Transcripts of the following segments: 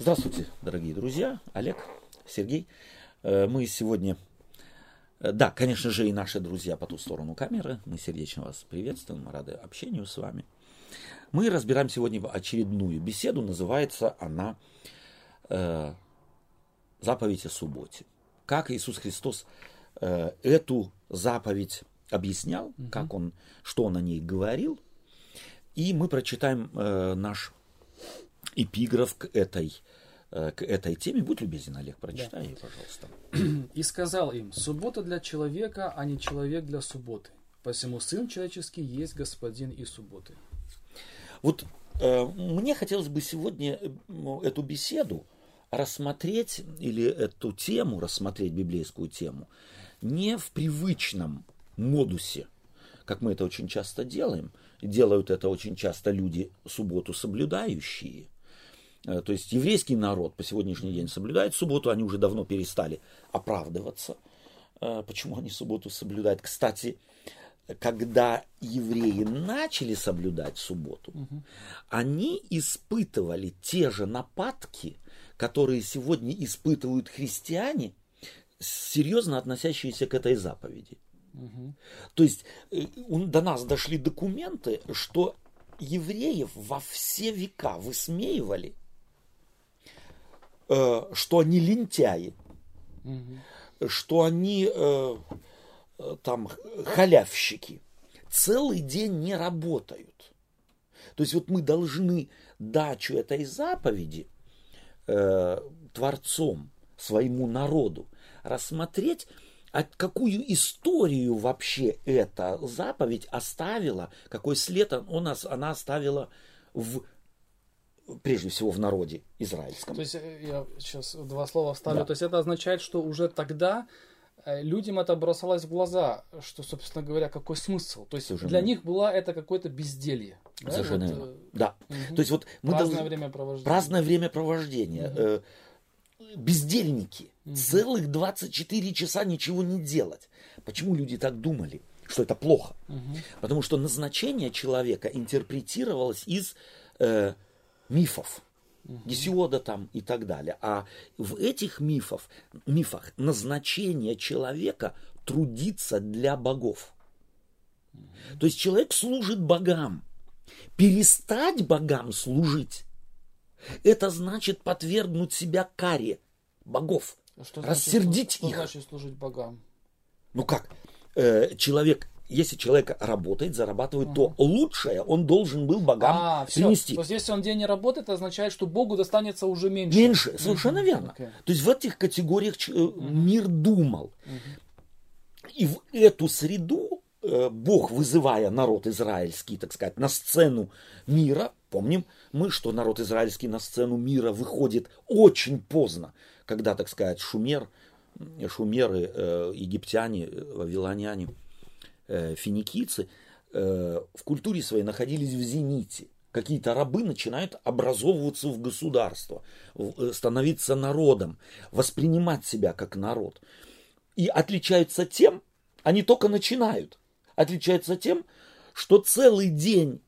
Здравствуйте, дорогие друзья. Олег, Сергей. Э, мы сегодня... э, Да, конечно же, и наши друзья по ту сторону камеры. Мы сердечно вас приветствуем, рады общению с вами. Мы разбираем сегодня очередную беседу. Называется она э, «Заповедь о субботе». Как Иисус Христос э, эту заповедь объяснял, как он, что он о ней говорил. И мы прочитаем э, наш эпиграф к этой, к этой теме. Будь любезен, Олег, прочитай, ее, пожалуйста. И сказал им, суббота для человека, а не человек для субботы. Посему Сын Человеческий есть Господин и субботы. Вот э, мне хотелось бы сегодня э, м, эту беседу рассмотреть, или эту тему, рассмотреть библейскую тему, не в привычном модусе, как мы это очень часто делаем. Делают это очень часто люди субботу соблюдающие. Э, То есть еврейский народ по сегодняшний день соблюдает субботу, они уже давно перестали оправдываться, э, почему они субботу соблюдают. Кстати, когда евреи начали соблюдать субботу, они испытывали те же нападки, которые сегодня испытывают христиане, серьезно относящиеся к этой заповеди. То есть э, до нас дошли документы, что евреев во все века высмеивали, что они лентяи, что они э, э, там халявщики, целый день не работают. То есть вот мы должны дачу этой заповеди э, Творцом, своему народу, рассмотреть, а какую историю вообще эта заповедь оставила, какой след он, нас- она оставила в, прежде всего в народе израильском. То есть э, я сейчас два слова вставлю. Да. То есть это означает, что уже тогда э, людям это бросалось в глаза, что, собственно говоря, какой смысл. То есть Совершенно для них было это какое-то безделье. да, Совершенно вот, верно. э, Да. мгм. То есть вот мы праздное должны- времяпровождение. праздное времяпровождение. Э, бездельники. Целых 24 часа ничего не делать. Почему люди так думали, что это плохо? Потому что назначение человека интерпретировалось из э, мифов. Гесиода там и так далее. А в этих мифов, мифах назначение человека трудиться для богов. То есть человек служит богам. Перестать богам служить это значит подвергнуть себя каре богов, Что значит рассердить что их. значит служить богам? Ну как? Э, человек, если человек работает, зарабатывает, то лучшее он должен был богам а, все. принести. То есть если он день не работает, это означает, что Богу достанется уже меньше. Меньше, совершенно верно. Окей. То есть в этих категориях э, мир думал. И в эту среду э, Бог, вызывая народ израильский, так сказать, на сцену мира, помним мы, что народ израильский на сцену мира выходит очень поздно, когда, так сказать, шумер, шумеры, э, египтяне, вавилоняне, финикийцы э, в культуре своей находились в зените. Какие-то рабы начинают образовываться в государство, э, становиться народом, воспринимать себя как народ. И отличаются тем, они только начинают, отличаются тем, что целый день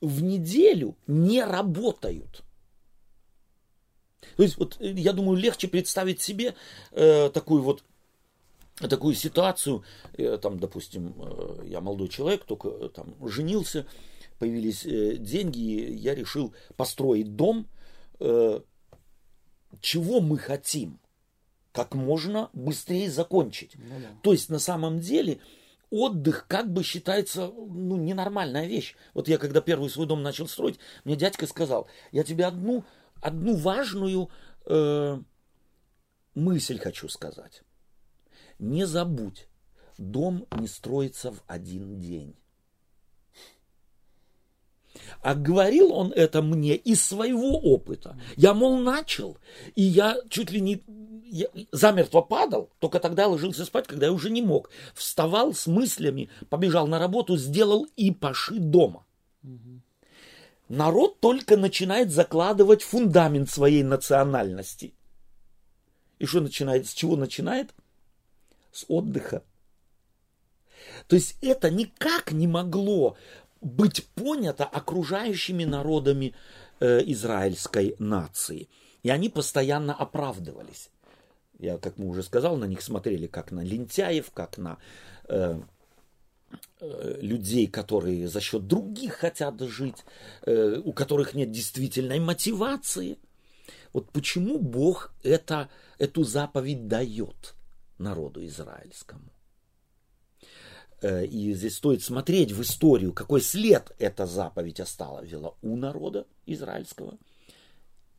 в неделю не работают. То есть, вот, э, я думаю, легче представить себе э, такую вот такую ситуацию, э, там, допустим, э, я молодой человек, только э, там женился, появились деньги, и я решил построить дом. Чего мы хотим? Как можно быстрее закончить. Ну да. То есть на самом деле отдых как бы считается ну, ненормальная вещь. Вот я когда первый свой дом начал строить, мне дядька сказал, я тебе одну, одну важную э, мысль хочу сказать. Не забудь, дом не строится в один день. А говорил он это мне из своего опыта. Я, мол, начал, и я чуть ли не я замертво падал, только тогда ложился спать, когда я уже не мог. Вставал с мыслями, побежал на работу, сделал и поши дома. Народ только начинает закладывать фундамент своей национальности. И что начинает? С чего начинает? С отдыха. То есть это никак не могло быть понято окружающими народами э, израильской нации. И они постоянно оправдывались. Я, как мы уже сказал, на них смотрели как на лентяев, как на э, э, людей, которые за счет других хотят жить, э, у которых нет действительной мотивации. Вот почему Бог это, эту заповедь дает народу израильскому. Э, и здесь стоит смотреть в историю, какой след эта заповедь оставила у народа израильского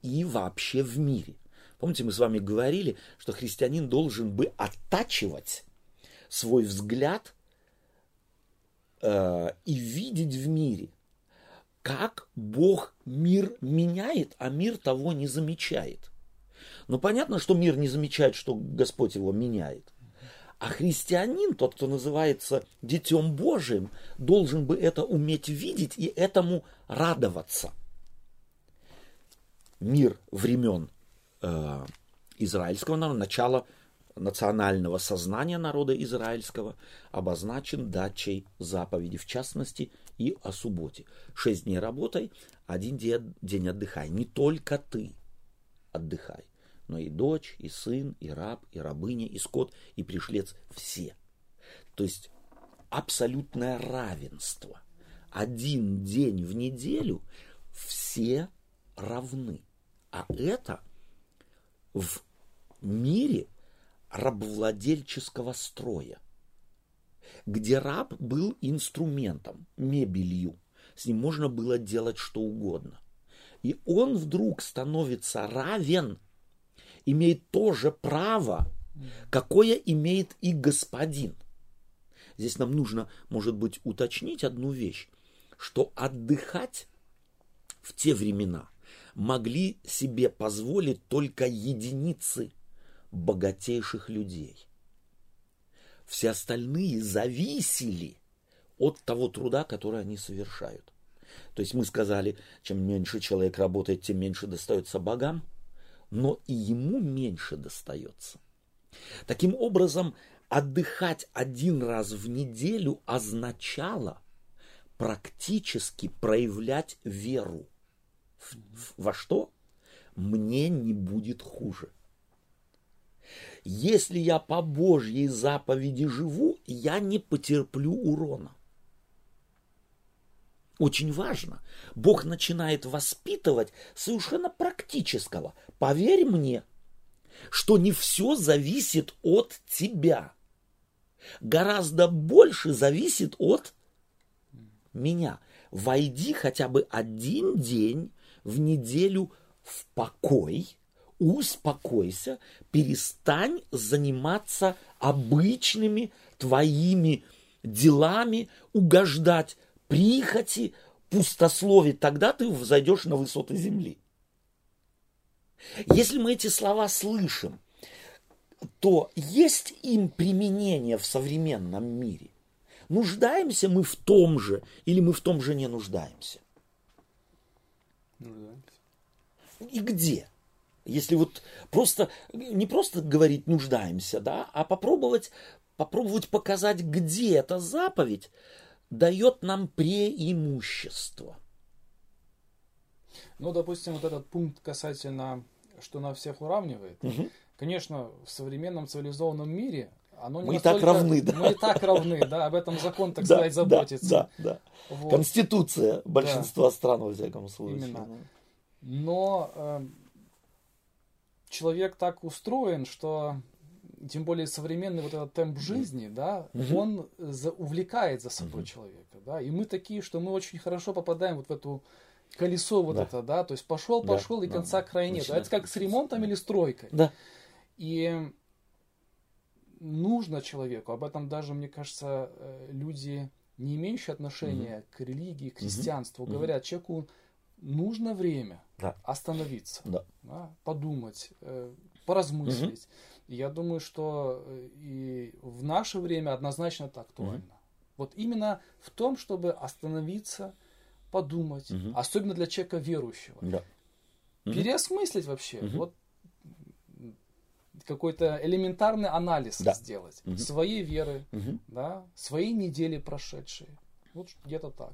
и вообще в мире. Помните, мы с вами говорили, что христианин должен бы оттачивать свой взгляд э, и видеть в мире, как Бог мир меняет, а мир того не замечает. Но понятно, что мир не замечает, что Господь его меняет. А христианин, тот, кто называется Детем Божиим, должен бы это уметь видеть и этому радоваться. Мир времен э, израильского народа, начало национального сознания народа израильского обозначен дачей заповеди, в частности и о субботе. Шесть дней работай, один день отдыхай. Не только ты отдыхай но и дочь, и сын, и раб, и рабыня, и скот, и пришлец – все. То есть абсолютное равенство. Один день в неделю все равны. А это в мире рабовладельческого строя, где раб был инструментом, мебелью. С ним можно было делать что угодно. И он вдруг становится равен – имеет то же право, какое имеет и господин. Здесь нам нужно, может быть, уточнить одну вещь, что отдыхать в те времена могли себе позволить только единицы богатейших людей. Все остальные зависели от того труда, который они совершают. То есть мы сказали, чем меньше человек работает, тем меньше достается богам – но и ему меньше достается. Таким образом, отдыхать один раз в неделю означало практически проявлять веру. Во что? Мне не будет хуже. Если я по Божьей заповеди живу, я не потерплю урона. Очень важно. Бог начинает воспитывать совершенно практического. Поверь мне, что не все зависит от тебя. Гораздо больше зависит от меня. Войди хотя бы один день в неделю в покой, успокойся, перестань заниматься обычными твоими делами, угождать прихоти, пустословить, тогда ты взойдешь на высоты земли. Если мы эти слова слышим, то есть им применение в современном мире? Нуждаемся мы в том же или мы в том же не нуждаемся? Нуждаемся. И где? Если вот просто, не просто говорить нуждаемся, да, а попробовать, попробовать показать, где эта заповедь дает нам преимущество. Ну, допустим, вот этот пункт касательно, что на всех уравнивает. Угу. Конечно, в современном цивилизованном мире оно не мы настолько, и так равны, да. Мы и так равны, да, об этом закон, так сказать, заботится. Да, да, да. Вот. Конституция большинства да. стран, во всяком случае. Именно. Но э, человек так устроен, что тем более современный вот этот темп жизни, да, угу. он за, увлекает за собой угу. человека, да, и мы такие, что мы очень хорошо попадаем вот в эту колесо вот да. это, да, то есть пошел, да, пошел, и да, конца да, края нет. Это как с ремонтом или стройкой. Да. И нужно человеку, об этом даже, мне кажется, э, люди, не имеющие отношения угу. к религии, к христианству, угу. говорят, человеку нужно время да. остановиться, да. Да, подумать, э, поразмыслить. Угу. Я думаю, что э, и в наше время однозначно так актуально. Угу. Вот именно в том, чтобы остановиться, подумать, угу. особенно для человека верующего. Да. Переосмыслить вообще. Угу. Вот какой-то элементарный анализ да. сделать угу. своей веры, угу. да, своей недели прошедшие. Вот где-то так.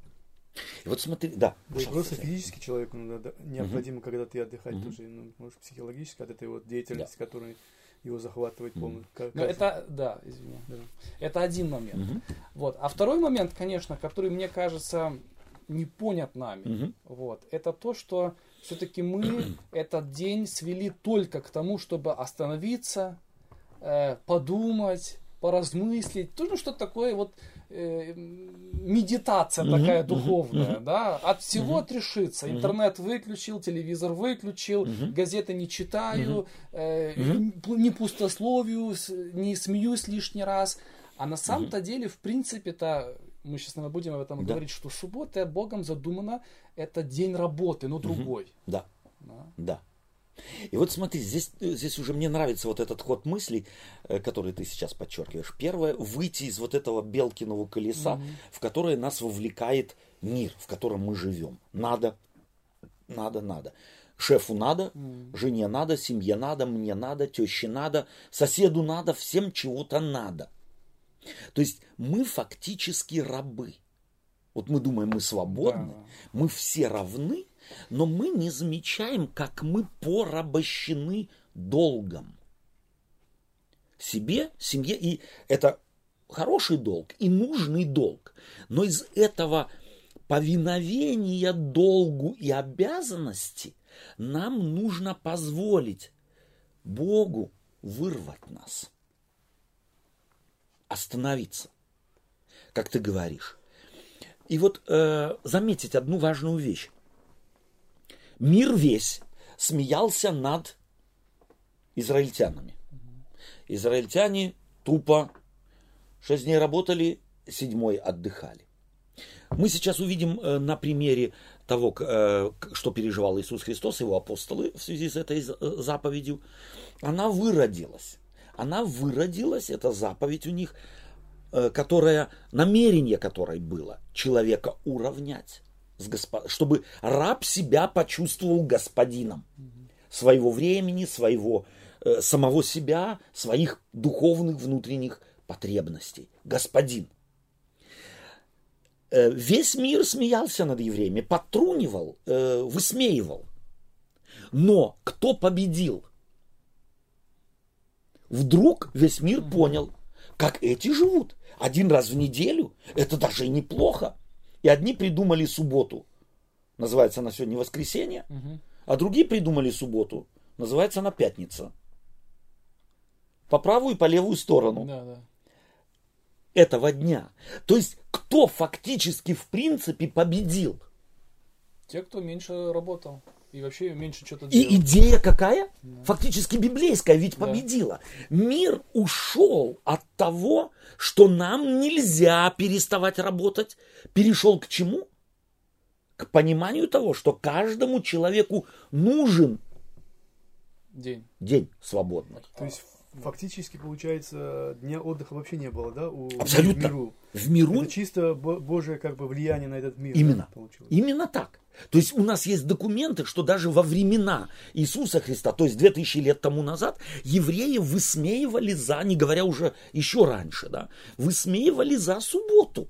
И вот смотри, да. Да и просто физически человеку надо, необходимо угу. когда-то отдыхать угу. тоже, ну, может, психологически от этой вот деятельности, да. которая его захватывает полностью. Как, ну, это, да, извини. Да. Это один момент. Угу. Вот. А второй момент, конечно, который, мне кажется, не понят нами, угу. вот, это то, что все-таки мы этот день свели только к тому, чтобы остановиться, э, подумать, поразмыслить, тоже что-то такое вот э, медитация угу, такая духовная, угу, да, от всего угу, отрешиться. Интернет выключил, телевизор выключил, угу, газеты не читаю, э, угу. не пустословию, не смеюсь лишний раз. А на самом-то угу. деле, в принципе-то, мы сейчас, наверное, будем об этом да. говорить, что суббота Богом задумана, это день работы, но другой. Угу. Да. да. Да. И вот смотри, здесь, здесь уже мне нравится вот этот ход мыслей, э, который ты сейчас подчеркиваешь. Первое, выйти из вот этого Белкиного колеса, mm в которое нас вовлекает мир, в котором мы живем. Надо, надо, надо. Шефу надо, mm жене надо, семье надо, мне надо, теще надо, соседу надо, всем чего-то надо. То есть мы фактически рабы. Вот мы думаем, мы свободны, да. мы все равны, но мы не замечаем, как мы порабощены долгом. Себе, семье. И это хороший долг и нужный долг. Но из этого повиновения долгу и обязанности нам нужно позволить Богу вырвать нас. Остановиться, как ты говоришь. И вот э, заметить одну важную вещь мир весь смеялся над израильтянами. Израильтяне тупо шесть дней работали, седьмой отдыхали. Мы сейчас увидим э, на примере того, э, что переживал Иисус Христос, его апостолы в связи с этой э, заповедью. Она выродилась. Она выродилась, эта заповедь у них, которая, намерение которой было человека уравнять с господ... чтобы раб себя почувствовал господином своего времени, своего э, самого себя, своих духовных внутренних потребностей. Господин. Э, весь мир смеялся над евреями, подтрунивал, э, высмеивал. Но кто победил? Вдруг весь мир понял, как эти живут. Один раз в неделю, это даже неплохо. И одни придумали субботу, называется она сегодня воскресенье, угу. а другие придумали субботу, называется она пятница. По правую и по левую сторону. Да, да. Этого дня. То есть, кто фактически в принципе победил? Те, кто меньше работал. И вообще меньше что-то делал. И идея какая? Да. Фактически библейская, ведь да. победила. Мир ушел от того, что нам нельзя переставать работать. Перешел к чему? К пониманию того, что каждому человеку нужен день, день свободный. То есть фактически, получается, дня отдыха вообще не было, да? У, Абсолютно. В миру. В миру. Это чисто Божье как бы влияние на этот мир. Именно. Да, Именно так. То есть у нас есть документы, что даже во времена Иисуса Христа, то есть 2000 лет тому назад, евреи высмеивали за, не говоря уже еще раньше, да, высмеивали за субботу.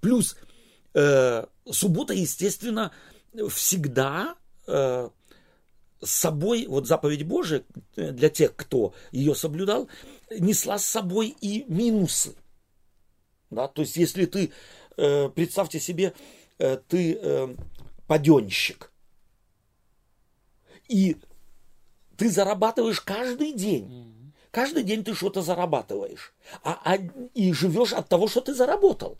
Плюс э, суббота, естественно, всегда э, с собой, вот заповедь Божия для тех, кто ее соблюдал, несла с собой и минусы. Да? То есть если ты, э, представьте себе, э, ты э, паденщик. И ты зарабатываешь каждый день. Каждый день ты что-то зарабатываешь. А, а, и живешь от того, что ты заработал.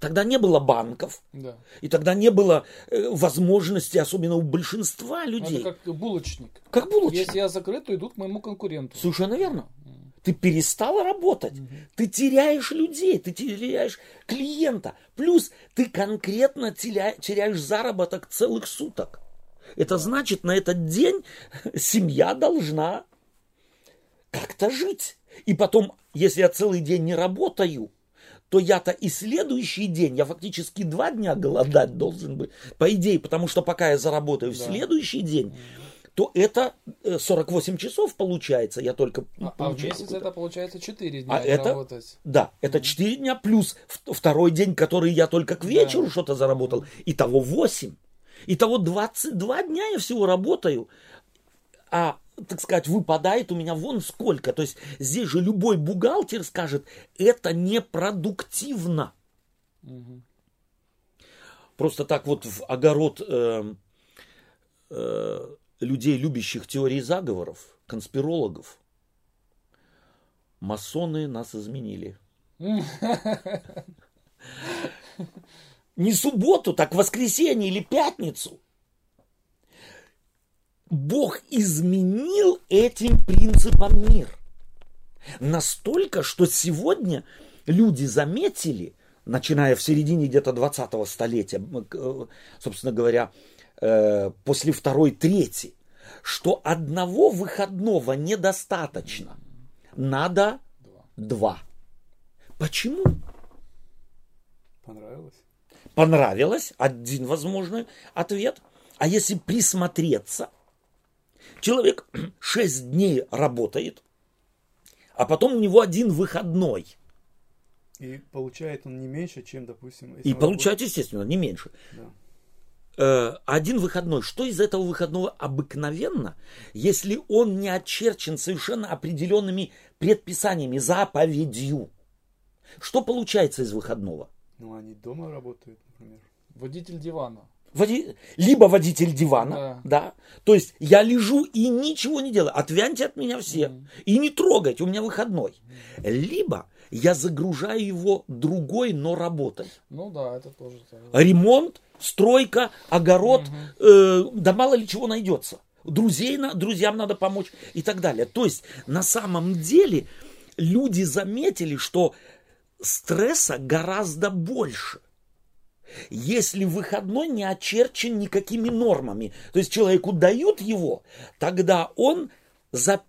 Тогда не было банков. Да. И тогда не было э, возможности, особенно у большинства людей. Это как булочник. Как булочник. Если я закрыт, то идут к моему конкуренту. Совершенно верно. Ты перестал работать. Угу. Ты теряешь людей, ты теряешь клиента. Плюс ты конкретно теряешь заработок целых суток. Это значит, на этот день семья должна как-то жить. И потом, если я целый день не работаю, то я-то и следующий день, я фактически два дня голодать должен быть, по идее, потому что пока я заработаю в да. следующий день, то это э, 48 часов получается. Я только А, а в получаю месяц это получается 4 дня А это- работать. Да, это 4 дня плюс второй день, который я только к вечеру что-то заработал. Итого 8. Итого 22 дня я всего работаю. А, так сказать, выпадает у меня вон сколько. То есть здесь же любой бухгалтер скажет, это непродуктивно. Мгм. Просто так вот в огород э, э, людей, любящих теории заговоров, конспирологов, масоны нас изменили. Не субботу, так воскресенье или пятницу. Бог изменил этим принципом мир. Настолько, что сегодня люди заметили, начиная в середине где-то 20-го столетия, э, собственно говоря, э, после второй трети, что одного выходного недостаточно. Надо Два. два. Почему? Понравилось? понравилось, один возможный ответ. А если присмотреться, человек 6 дней работает, а потом у него один выходной. И получает он не меньше, чем, допустим... И получает, естественно, не меньше. работает- Э, Один выходной. Что из этого выходного обыкновенно, если он не очерчен совершенно определенными предписаниями, заповедью? Что получается из выходного? Да. Ну, они дома работают, например. Водитель дивана. Води- Либо водитель дивана, да. То есть я лежу и ничего не делаю. Отвяньте от меня все. И не трогайте, у меня выходной. Либо я загружаю его другой, но работой. Ну да, это тоже. Ремонт, стройка, огород, э, да мало ли чего найдется. Друзей, на- друзьям надо помочь и так далее. То есть на самом деле люди заметили, что стресса гораздо больше. Если выходной не очерчен никакими нормами, то есть человеку дают его, тогда он за-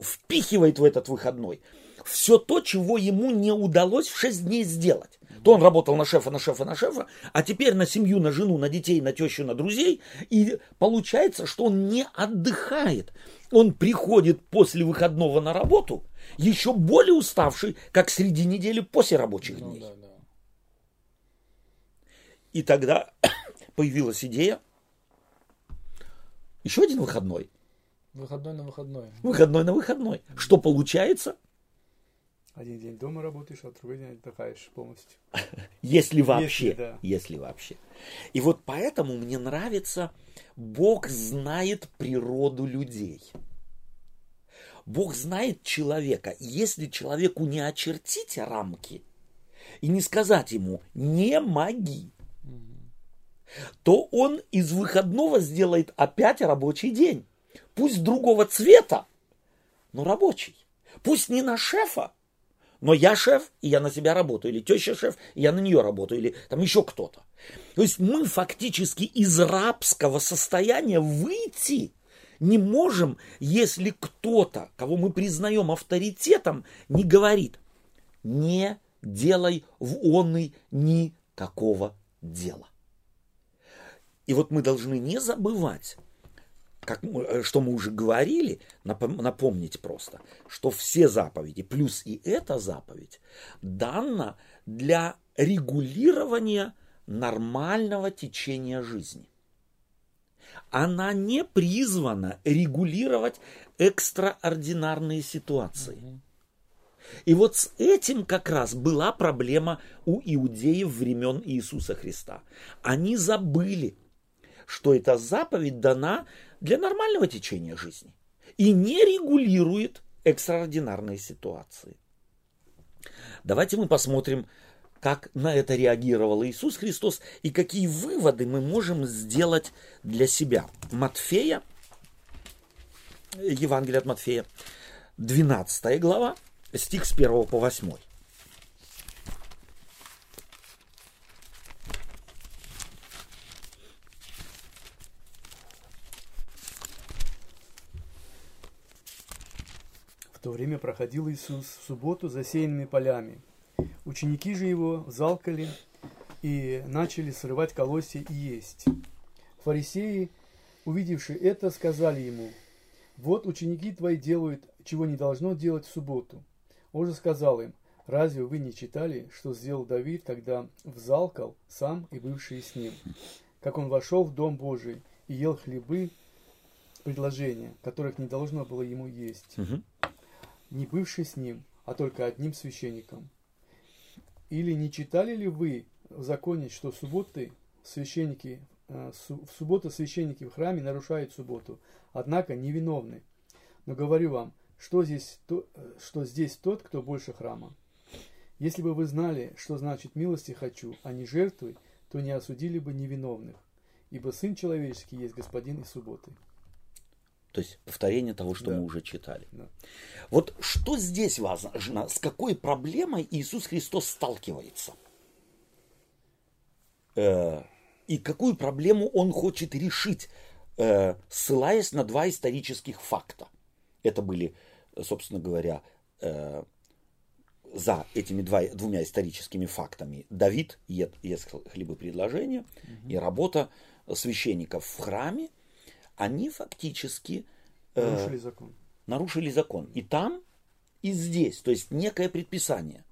впихивает в этот выходной все то, чего ему не удалось в 6 дней сделать. То он работал на шефа, на шефа, на шефа, а теперь на семью, на жену, на детей, на тещу, на друзей. И получается, что он не отдыхает. Он приходит после выходного на работу еще более уставший, как среди недели после рабочих Ну дней. да, да. И тогда появилась идея. Еще один выходной. Выходной на выходной. Выходной на выходной. Что получается? Один день дома работаешь, а другой день отдыхаешь полностью. Если вообще. да. Если вообще. И вот поэтому мне нравится, Бог знает природу людей. Бог знает человека. Если человеку не очертить рамки и не сказать ему «не моги», то он из выходного сделает опять рабочий день. Пусть другого цвета, но рабочий. Пусть не на шефа, но я шеф, и я на себя работаю. Или теща шеф, и я на нее работаю. Или там еще кто-то. То есть мы фактически из рабского состояния выйти не можем, если кто-то, кого мы признаем авторитетом, не говорит, не делай в онный никакого дела. И вот мы должны не забывать, как э, что мы уже говорили, напом- напомнить просто, что все заповеди, плюс и эта заповедь, дана для регулирования нормального течения жизни. Она не призвана регулировать экстраординарные ситуации. И вот с этим как раз была проблема у иудеев времен Иисуса Христа. Они забыли, что эта заповедь дана для нормального течения жизни и не регулирует экстраординарные ситуации. Давайте мы посмотрим, как на это реагировал Иисус Христос и какие выводы мы можем сделать для себя. Матфея, Евангелие от Матфея, 12 глава, стих с 1 по 8. То время проходил Иисус в субботу засеянными полями. Ученики же его залкали и начали срывать колосья и есть. Фарисеи Увидевши это, сказали ему, вот ученики твои делают, чего не должно делать в субботу. Он же сказал им, разве вы не читали, что сделал Давид, когда взалкал сам и бывшие с ним? Как он вошел в Дом Божий и ел хлебы, предложения, которых не должно было ему есть. Не бывший с ним, а только одним священником. Или не читали ли вы в законе, что субботы священники, э, в субботу священники в храме нарушают субботу, однако невиновны? Но говорю вам, что здесь, то- э, что здесь тот, кто больше храма. Если бы вы знали, что значит милости хочу, а не жертвы, то не осудили бы невиновных, ибо Сын Человеческий есть Господин и субботы. То есть повторение того, что Да. мы уже читали. Да. Вот что здесь важно, с какой проблемой Иисус Христос сталкивается? Э, и какую проблему он хочет решить, э, ссылаясь на два исторических факта. Это были, собственно говоря, э, за этими два, двумя историческими фактами Давид ест хлебы предложения и работа священников в храме, они фактически э, Нарушили закон. нарушили закон. И там, и здесь. То есть некое предписание.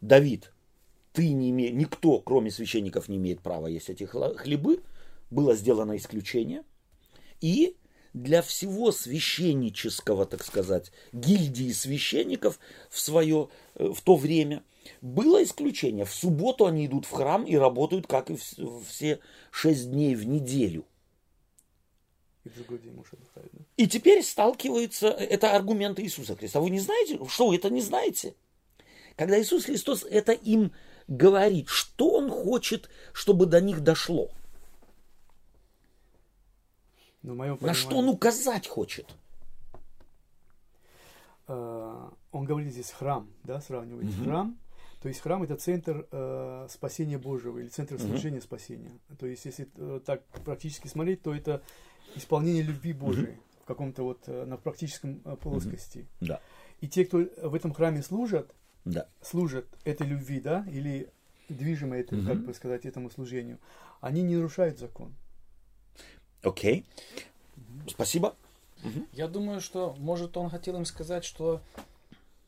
Давид, ты не имеешь, никто, кроме священников, не имеет права есть эти хлебы. Было сделано исключение. И для всего священнического, так сказать, гильдии священников в, свое, э, в то время было исключение. В субботу они идут в храм и работают, как и вс- все шесть дней в неделю. И в другой день муж отдыхает. Да? И теперь сталкиваются, это аргументы Иисуса Христа. Вы не знаете? Что, вы это не знаете? Когда Иисус Христос это им говорит, что Он хочет, чтобы до них дошло? На что Он понимании, указать хочет? э, он говорит здесь храм, да, сравнивает храм. То есть храм это центр э, спасения Божьего или центр совершения спасения. То есть если э, так практически смотреть, то это исполнение любви Божией в каком-то вот э, на практическом э, плоскости. Да, И те, кто в этом храме служат, да. служат этой любви, да, или движимы этим, как бы сказать, этому служению, они не нарушают закон. Окей. Спасибо. Я думаю, что, может, он хотел им сказать, что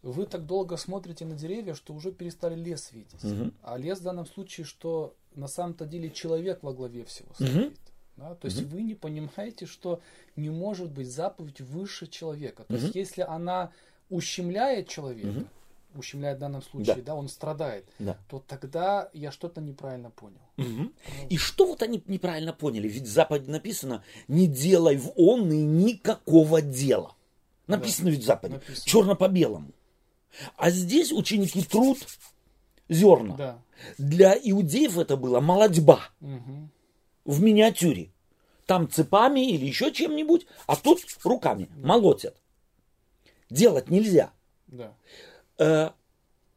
вы так долго смотрите на деревья, что уже перестали лес видеть. Мгм. А лес в данном случае, что на самом-то деле человек во главе всего стоит. Да? То есть вы не понимаете, что не может быть заповедь выше человека. То есть если она ущемляет человека, ущемляет в данном случае, Да. да, он страдает, Да. то тогда я что-то неправильно понял. Мгм. И что вот они неправильно поняли? Ведь в Западе написано, не делай в он и никакого дела. Написано ведь в Западе. Написано. Черно по белому. А здесь ученики труд зерна. Да. Для иудеев это была молодьба Мгм. В миниатюре. Там цепами или еще чем-нибудь, а тут руками молотят. Делать нельзя. Да. Э,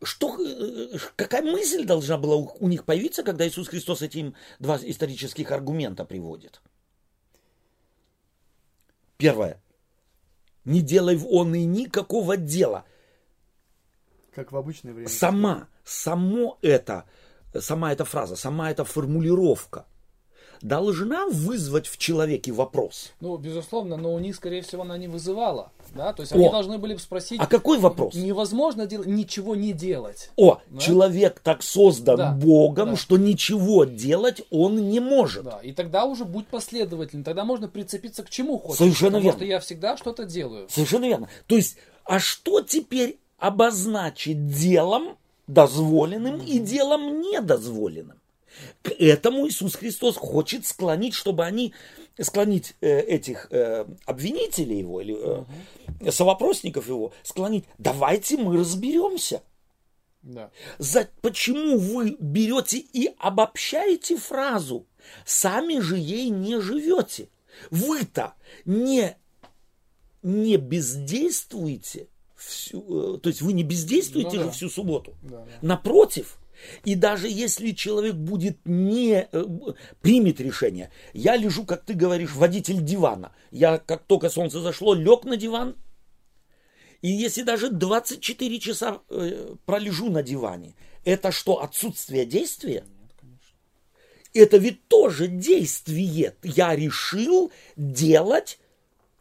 Что, э, какая мысль должна была у у них появиться, когда Иисус Христос эти им два исторических аргумента приводит? Первое. Не делай в он и никакого дела. Как в обычное время. Сама, само это, сама эта фраза, сама эта формулировка должна вызвать в человеке вопрос. Ну, безусловно, но у них, скорее всего, она не вызывала. Да? То есть О! они должны были бы спросить, А какой вопрос? невозможно дел- ничего не делать. О, Да. человек так создан Да. Богом, Да. что ничего делать он не может. Да, и тогда уже будь последовательным, тогда можно прицепиться к чему хочешь. Совершенно потому верно. что я всегда что-то делаю. Совершенно верно. То есть, а что теперь обозначить делом дозволенным и делом недозволенным? К этому Иисус Христос хочет склонить, чтобы они склонить э, этих э, обвинителей его или э, совопросников его, склонить. Давайте мы разберемся. Да. За, почему вы берете и обобщаете фразу? Сами же ей не живете. Вы-то не, не бездействуете, всю, э, то есть вы не бездействуете Ну же да. всю субботу. Да, да. Напротив, и даже если человек будет не э, примет решение, я лежу, как ты говоришь, водитель дивана. Я как только солнце зашло, лег на диван. И если даже 24 часа э, пролежу на диване, это что, отсутствие действия? это ведь тоже действие. Я решил делать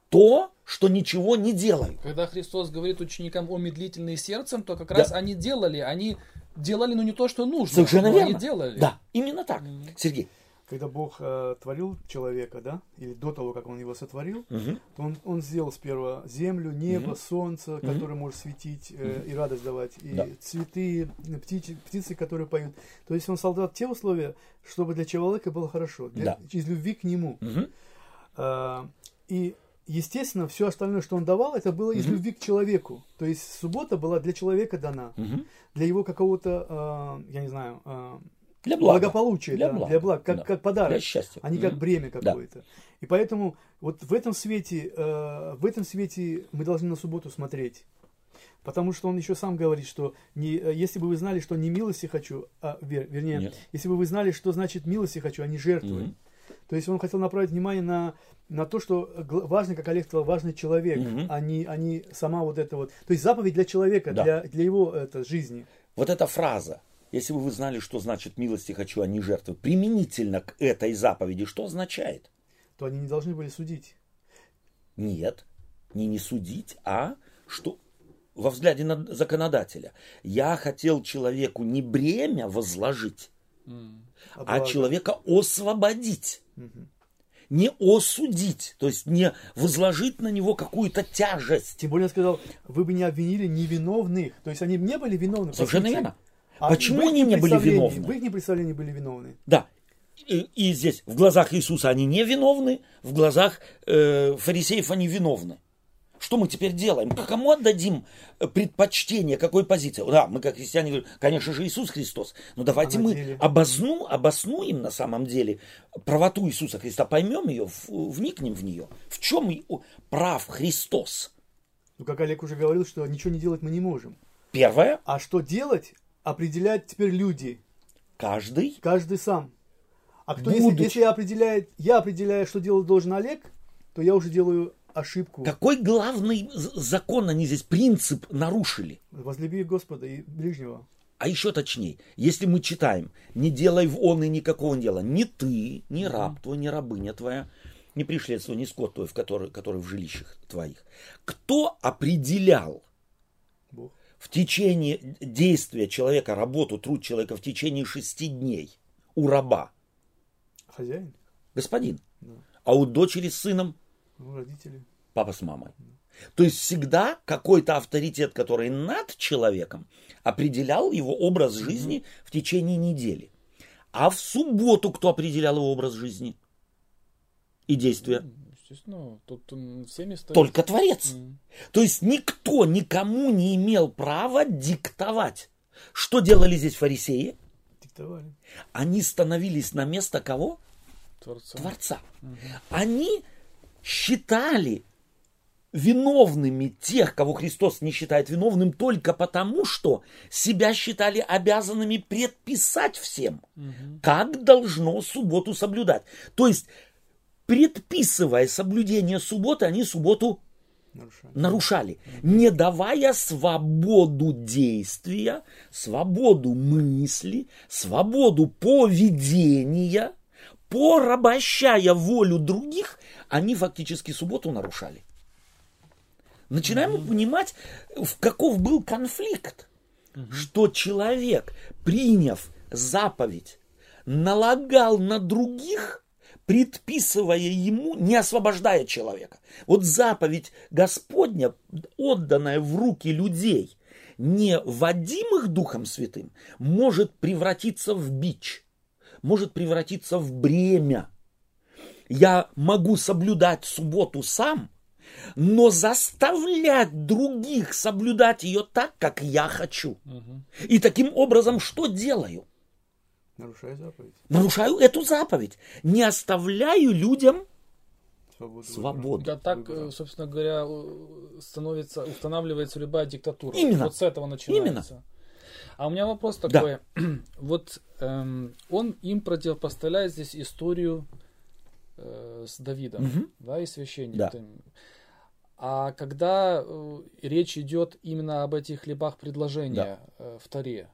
то, что ничего не делаю. Когда Христос говорит ученикам о медлительные сердцем, то как Да. раз они делали, они делали, ну не то, что нужно, Совершенно но верно. они делали. Да, именно так. Сергей. Когда Бог э, творил человека, да, или до того, как Он его сотворил, Мгм. то он, он сделал сперва землю, небо, Мгм. солнце, которое может светить э, и радость давать, и Да. цветы, э, птичи, птицы, которые поют. То есть он создал те условия, чтобы для человека было хорошо, для- Да. из любви к нему. Мгм. А, и, естественно, все остальное, что он давал, это было из Мгм. любви к человеку. То есть суббота была для человека дана, Мгм. для его какого-то, а, я не знаю, а, Для блага. благополучия, Для да, блага, для благ, как, да. как подарок Для счастья. а не как бремя Да. какое-то. И поэтому вот в этом свете, э, в этом свете мы должны на субботу смотреть. Потому что он еще сам говорит, что не, э, если бы вы знали, что не милости хочу, а, вер- вернее, Нет. если бы вы знали, что значит милости хочу, а не жертвы. Мгм. То есть он хотел направить внимание на, на то, что важный, как Олег сказал, важный человек, Мгм. а, не, а не сама вот это вот. То есть заповедь для человека, Да. для, для его это, жизни. Вот эта фраза, если бы вы знали, что значит милости хочу, а не жертвы, применительно к этой заповеди, что означает? То они не должны были судить. Нет, не не судить, а что во взгляде на законодателя. Я хотел человеку не бремя возложить, М. а а человека освободить. Не осудить, то есть не возложить на него какую-то тяжесть. Тем более он сказал, вы бы не обвинили невиновных. То есть они не были виновны. Совершенно верно. А Почему они не были виновны? В их представлении были виновны. Да. И, и здесь в глазах Иисуса они не виновны, в глазах э, фарисеев они виновны. Что мы теперь делаем? Кому отдадим э, предпочтение, какой позиции? Да, мы как христиане говорим, конечно же Иисус Христос, но давайте А мы деле? обозну, обоснуем на самом деле правоту Иисуса Христа, поймем ее, вникнем в нее. В чем прав Христос? Ну, как Олег уже говорил, что ничего не делать мы не можем. Первое, А что делать, определяют теперь люди. каждый Каждый сам. А кто, если, Будучи- если определяет, я определяю, что делать должен Олег, то я уже делаю ошибку. какой главный закон они здесь, принцип нарушили? Возлюби Господа и ближнего. А еще точнее, если мы читаем, не делай в он и никакого дела, ни ты, ни раб твой, ни рабыня твоя, ни пришледство, ни скот твой, в который, который в жилищах твоих. Кто определял Бог. в течение действия человека, работу, труд человека в течение шести дней у раба? Хозяин, Господин. Да. А у дочери с сыном ну, родители. папа с мамой. То есть всегда какой-то авторитет, который над человеком, определял его образ жизни в течение недели. А в субботу кто определял его образ жизни и действия? Естественно, тут м, всеми стоит. Только Творец. То есть никто никому не имел права диктовать. Что делали здесь фарисеи? Диктовали. Они становились на место кого? Творца. Творца. Они считали виновными тех, кого Христос не считает виновным, только потому, что себя считали обязанными предписать всем, как должно субботу соблюдать. То есть, предписывая соблюдение субботы, они субботу Нарушали. нарушали, не давая свободу действия, свободу мысли, свободу поведения, порабощая волю других, они фактически субботу нарушали. Начинаем мы понимать, в каков был конфликт, что человек, приняв заповедь, налагал на других, предписывая ему, не освобождая человека. Вот заповедь Господня, отданная в руки людей, не водимых Духом Святым, может превратиться в бич, может превратиться в бремя. Я могу соблюдать субботу сам, но заставлять других соблюдать ее так, как я хочу. И таким образом что делаю? Нарушая заповедь. Нарушаю эту заповедь. Не оставляю людям Свободу. свободу. Да так, э, собственно говоря, становится, устанавливается любая диктатура. Именно. Вот с этого начинается. А у меня вопрос Да. такой. Вот эм, он им противопоставляет здесь историю э, с Давидом, Мгм. да, и священником. Да. А когда э, речь идет именно об этих хлебах предложения э, в Таре,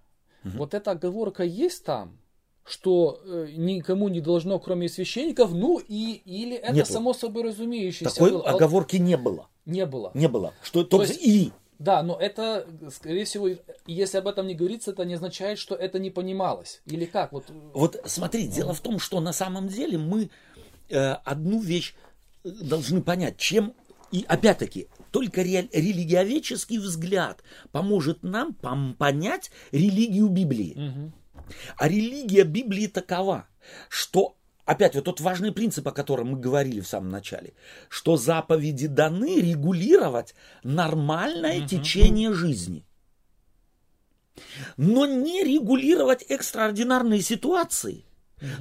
вот эта оговорка есть там, что э, никому не должно, кроме священников, ну и или это Нету. само собой разумеющееся. Такой было. А оговорки не было. Не было. Не было. Что То есть- и. Да, но это, скорее всего, если об этом не говорится, это не означает, что это не понималось. Или как? Вот, Вот смотри, дело в том, что на самом деле мы одну вещь э, должны понять, чем и опять-таки только ре- религиоведческий взгляд поможет нам пом- понять религию Библии. А религия Библии такова, что опять вот тот важный принцип, о котором мы говорили в самом начале, что заповеди даны регулировать нормальное течение жизни но не регулировать экстраординарные ситуации.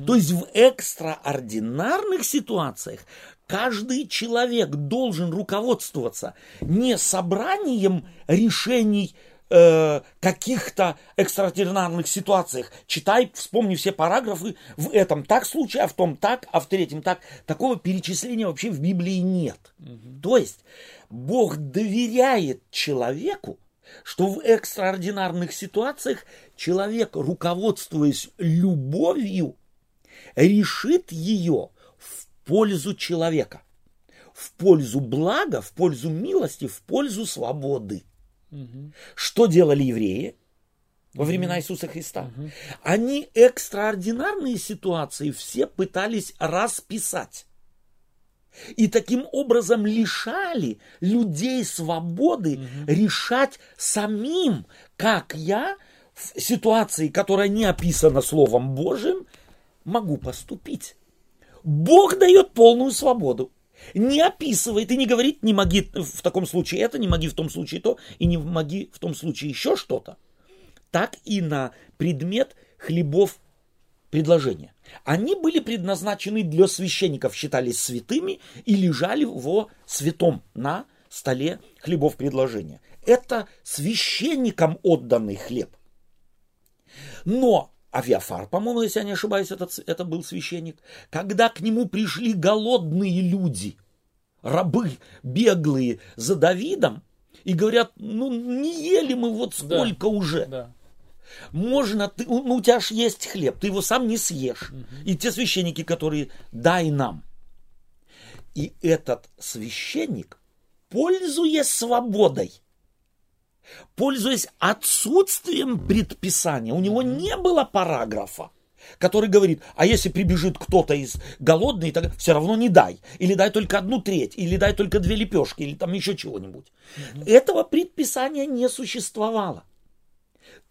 То есть в экстраординарных ситуациях каждый человек должен руководствоваться не собранием решений э, каких-то экстраординарных ситуациях. Читай, вспомни все параграфы, в этом так случай, а в том так, а в третьем так. Такого перечисления вообще в Библии нет. То есть Бог доверяет человеку, что в экстраординарных ситуациях человек, руководствуясь любовью, решит ее в пользу человека, в пользу блага, в пользу милости, в пользу свободы. Что делали евреи во времена Иисуса Христа? Они экстраординарные ситуации все пытались расписать. И таким образом лишали людей свободы решать самим, как я в ситуации, которая не описана Словом Божьим, могу поступить. Бог дает полную свободу. Не описывает и не говорит, не моги в таком случае это, не моги в том случае то, и не моги в том случае еще что-то. Так и на предмет хлебов предложения. Они были предназначены для священников, считались святыми и лежали во святом на столе хлебов предложения. Это священникам отданный хлеб. Но Авиафар, по-моему, если я не ошибаюсь, это, это был священник, когда к нему пришли голодные люди, рабы беглые за Давидом, и говорят, ну не ели мы вот сколько Да. уже. да. Можно, ты, ну у тебя ж есть хлеб, ты его сам не съешь. И те священники, которые дай нам. И этот священник, пользуясь свободой, пользуясь отсутствием предписания, у него не было параграфа, который говорит, а если прибежит кто-то из голодный, так все равно не дай. Или дай только одну треть, или дай только две лепешки, или там еще чего-нибудь. Этого предписания не существовало.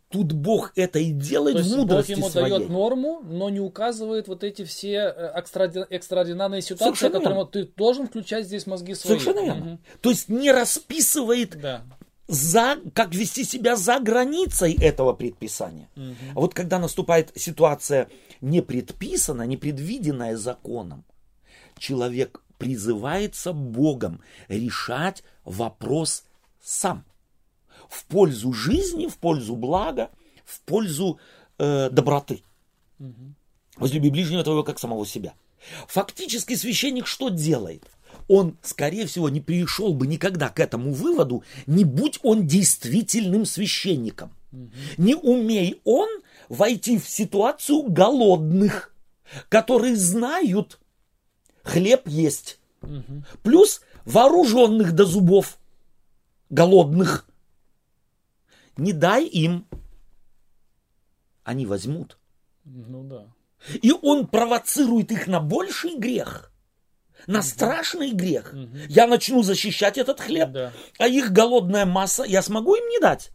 Тут Бог это и делает То есть в Бог мудрости ему своей. дает норму, но не указывает вот эти все э, экстраорди- экстраординарные ситуации, Совершенно которым верно. вот ты должен включать здесь мозги свои. Совершенно верно. Мгм. То есть не расписывает Да. За, как вести себя за границей этого предписания. А вот когда наступает ситуация не предписанная, не предвиденная законом, человек призывается Богом решать вопрос сам. В пользу жизни, в пользу блага, в пользу э, доброты. Возлюби ближнего твоего как самого себя. Фактически священник что делает? Он, скорее всего, не пришел бы никогда к этому выводу, не будь он действительным священником. Не умей он войти в ситуацию голодных, которые знают, хлеб есть. Плюс вооруженных до зубов, голодных. Не дай им, они возьмут. Ну да. И он провоцирует их на больший грех, на страшный грех. Я начну защищать этот хлеб, а их голодная масса, я смогу им не дать.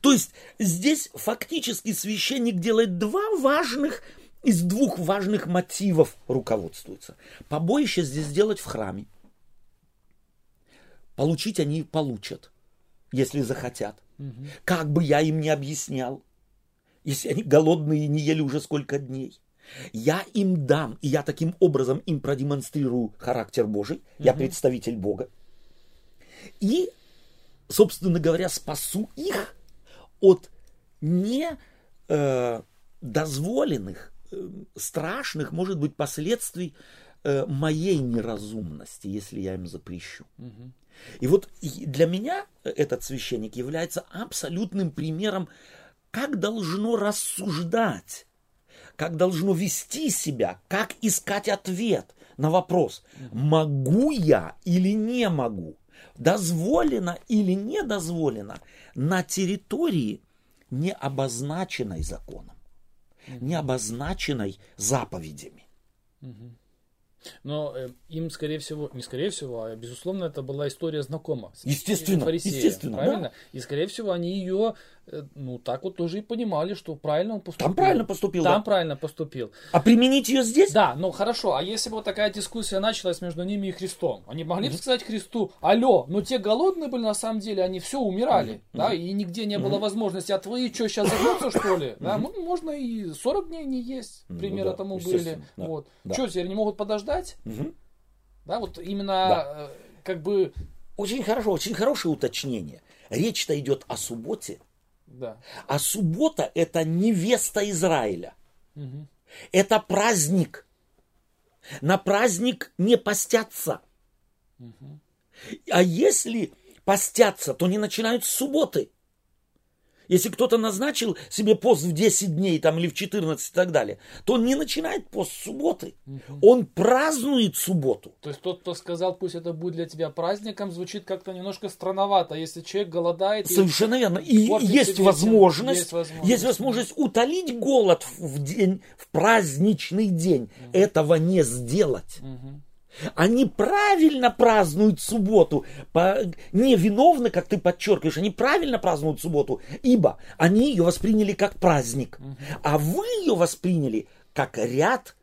То есть здесь фактически священник делает два важных, из двух важных мотивов руководствуется. Побоище здесь сделать в храме. Получить они получат, если захотят. Как бы я им не объяснял, если они голодные и не ели уже сколько дней. Я им дам, и я таким образом им продемонстрирую характер Божий. Я представитель Бога. И, собственно говоря, спасу их от не э, дозволенных, э, страшных, может быть, последствий э, моей неразумности, если я им запрещу. И вот для меня этот священник является абсолютным примером, как должно рассуждать, как должно вести себя, как искать ответ на вопрос, могу я или не могу, дозволено или не дозволено на территории, не обозначенной законом, не обозначенной заповедями. Но э, им, скорее всего, не скорее всего, а безусловно, это была история знакома. с Естественно, фарисеем, естественно, да. правильно? И, скорее всего, они ее, ну, так вот тоже и понимали, что правильно он поступил. Там правильно поступил, Там да. правильно поступил. А применить ее здесь? Да, ну хорошо, а если бы вот такая дискуссия началась между ними и Христом, они могли бы сказать Христу, алло, ну те голодные были на самом деле, они все умирали, да, и нигде не было возможности, а твои что, сейчас загнутся, что ли? Да, ну, можно и 40 дней не есть, Ну примеры да, тому были. да, Вот. да. Что, теперь не могут подождать? Мгм. Да, вот именно Да. э, как бы, Очень хорошо, очень хорошее уточнение. Речь-то идет о субботе, да. а суббота это невеста Израиля. Мгм. Это праздник. На праздник не постятся. А если постятся, то не начинают с субботы. Если кто-то назначил себе пост в 10 дней там, или в 14 и так далее, то он не начинает пост с субботы. Он празднует субботу. То есть тот, кто сказал, пусть это будет для тебя праздником, звучит как-то немножко странновато. Если человек голодает... и- Совершенно верно. И есть возможность, есть возможность. есть возможность утолить голод в день, в праздничный день. Этого не сделать. Мгм. Они правильно празднуют субботу, по- невиновны, как ты подчеркиваешь, они правильно празднуют субботу, ибо они ее восприняли как праздник, а вы ее восприняли как ряд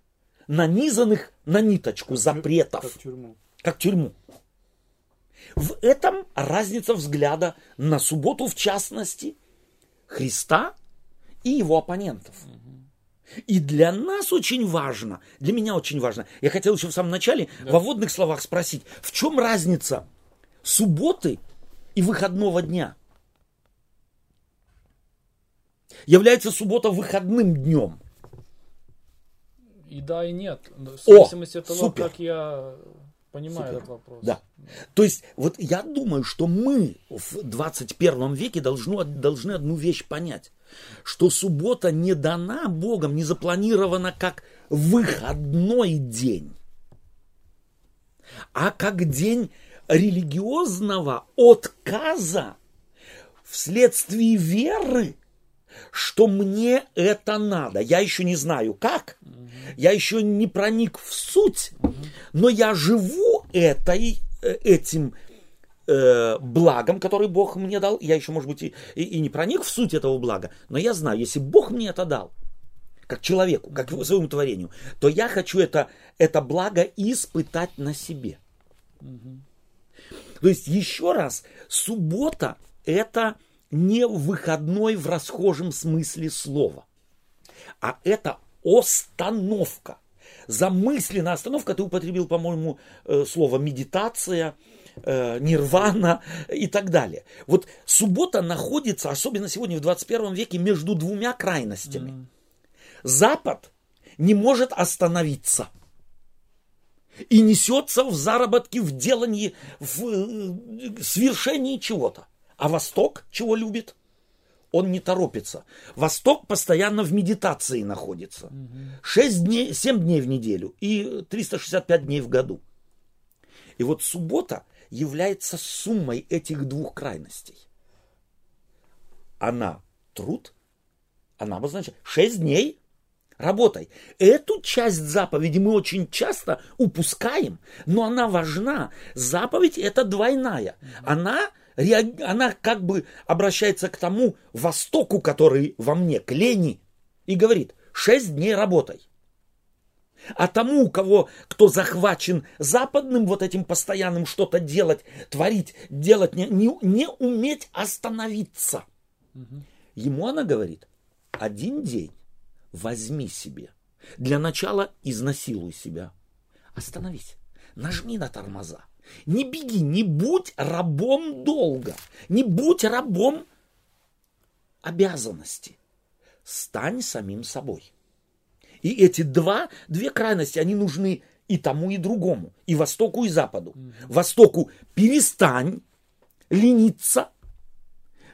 нанизанных на ниточку запретов, Как тюрьму. как тюрьму. В этом разница взгляда на субботу, в частности, Христа и его оппонентов. И для нас очень важно, для меня очень важно, я хотел еще в самом начале во вводных словах спросить, в чем разница субботы и выходного дня? Является суббота выходным днем? И да, и нет. В О, зависимости от того, супер. как я понимаю Супер. этот вопрос. Да. То есть, вот я думаю, что мы в 21 веке должны, должны одну вещь понять. Что суббота не дана Богом, не запланирована как выходной день, а как день религиозного отказа вследствие веры, что мне это надо. Я еще не знаю как, я еще не проник в суть, но я живу этой, э, этим э, благом, который Бог мне дал. Я еще, может быть, и, и- и не проник в суть этого блага, но я знаю, если Бог мне это дал, как человеку, как своему творению, то я хочу это, это благо испытать на себе. То есть, еще раз, суббота – это не выходной в расхожем смысле слова, а это остановка. Замысленная остановка, ты употребил, по-моему, э, слово медитация, э, нирвана и так далее. Вот суббота находится, особенно сегодня в 21 веке, между двумя крайностями. Запад не может остановиться и несется в заработки, в делании, в э, свершении чего-то. А Восток чего любит? Он не торопится. Восток постоянно в медитации находится. 6 дней, 7 дней в неделю и 365 дней в году. И вот суббота является суммой этих двух крайностей. Она труд, она обозначает 6 дней работай. Эту часть заповеди мы очень часто упускаем, но она важна. Заповедь это двойная. Она, она как бы обращается к тому востоку, который во мне, к лени, и говорит, шесть дней работай. А тому, у кого, кто захвачен западным вот этим постоянным что-то делать, творить, делать, не, не, не уметь остановиться. Ему она говорит, один день возьми себе. Для начала изнасилуй себя. Остановись. Нажми на тормоза. Не беги, не будь рабом долга. Не будь рабом обязанности. Стань самим собой. И эти два, две крайности, они нужны и тому, и другому. И Востоку, и Западу. Востоку перестань лениться,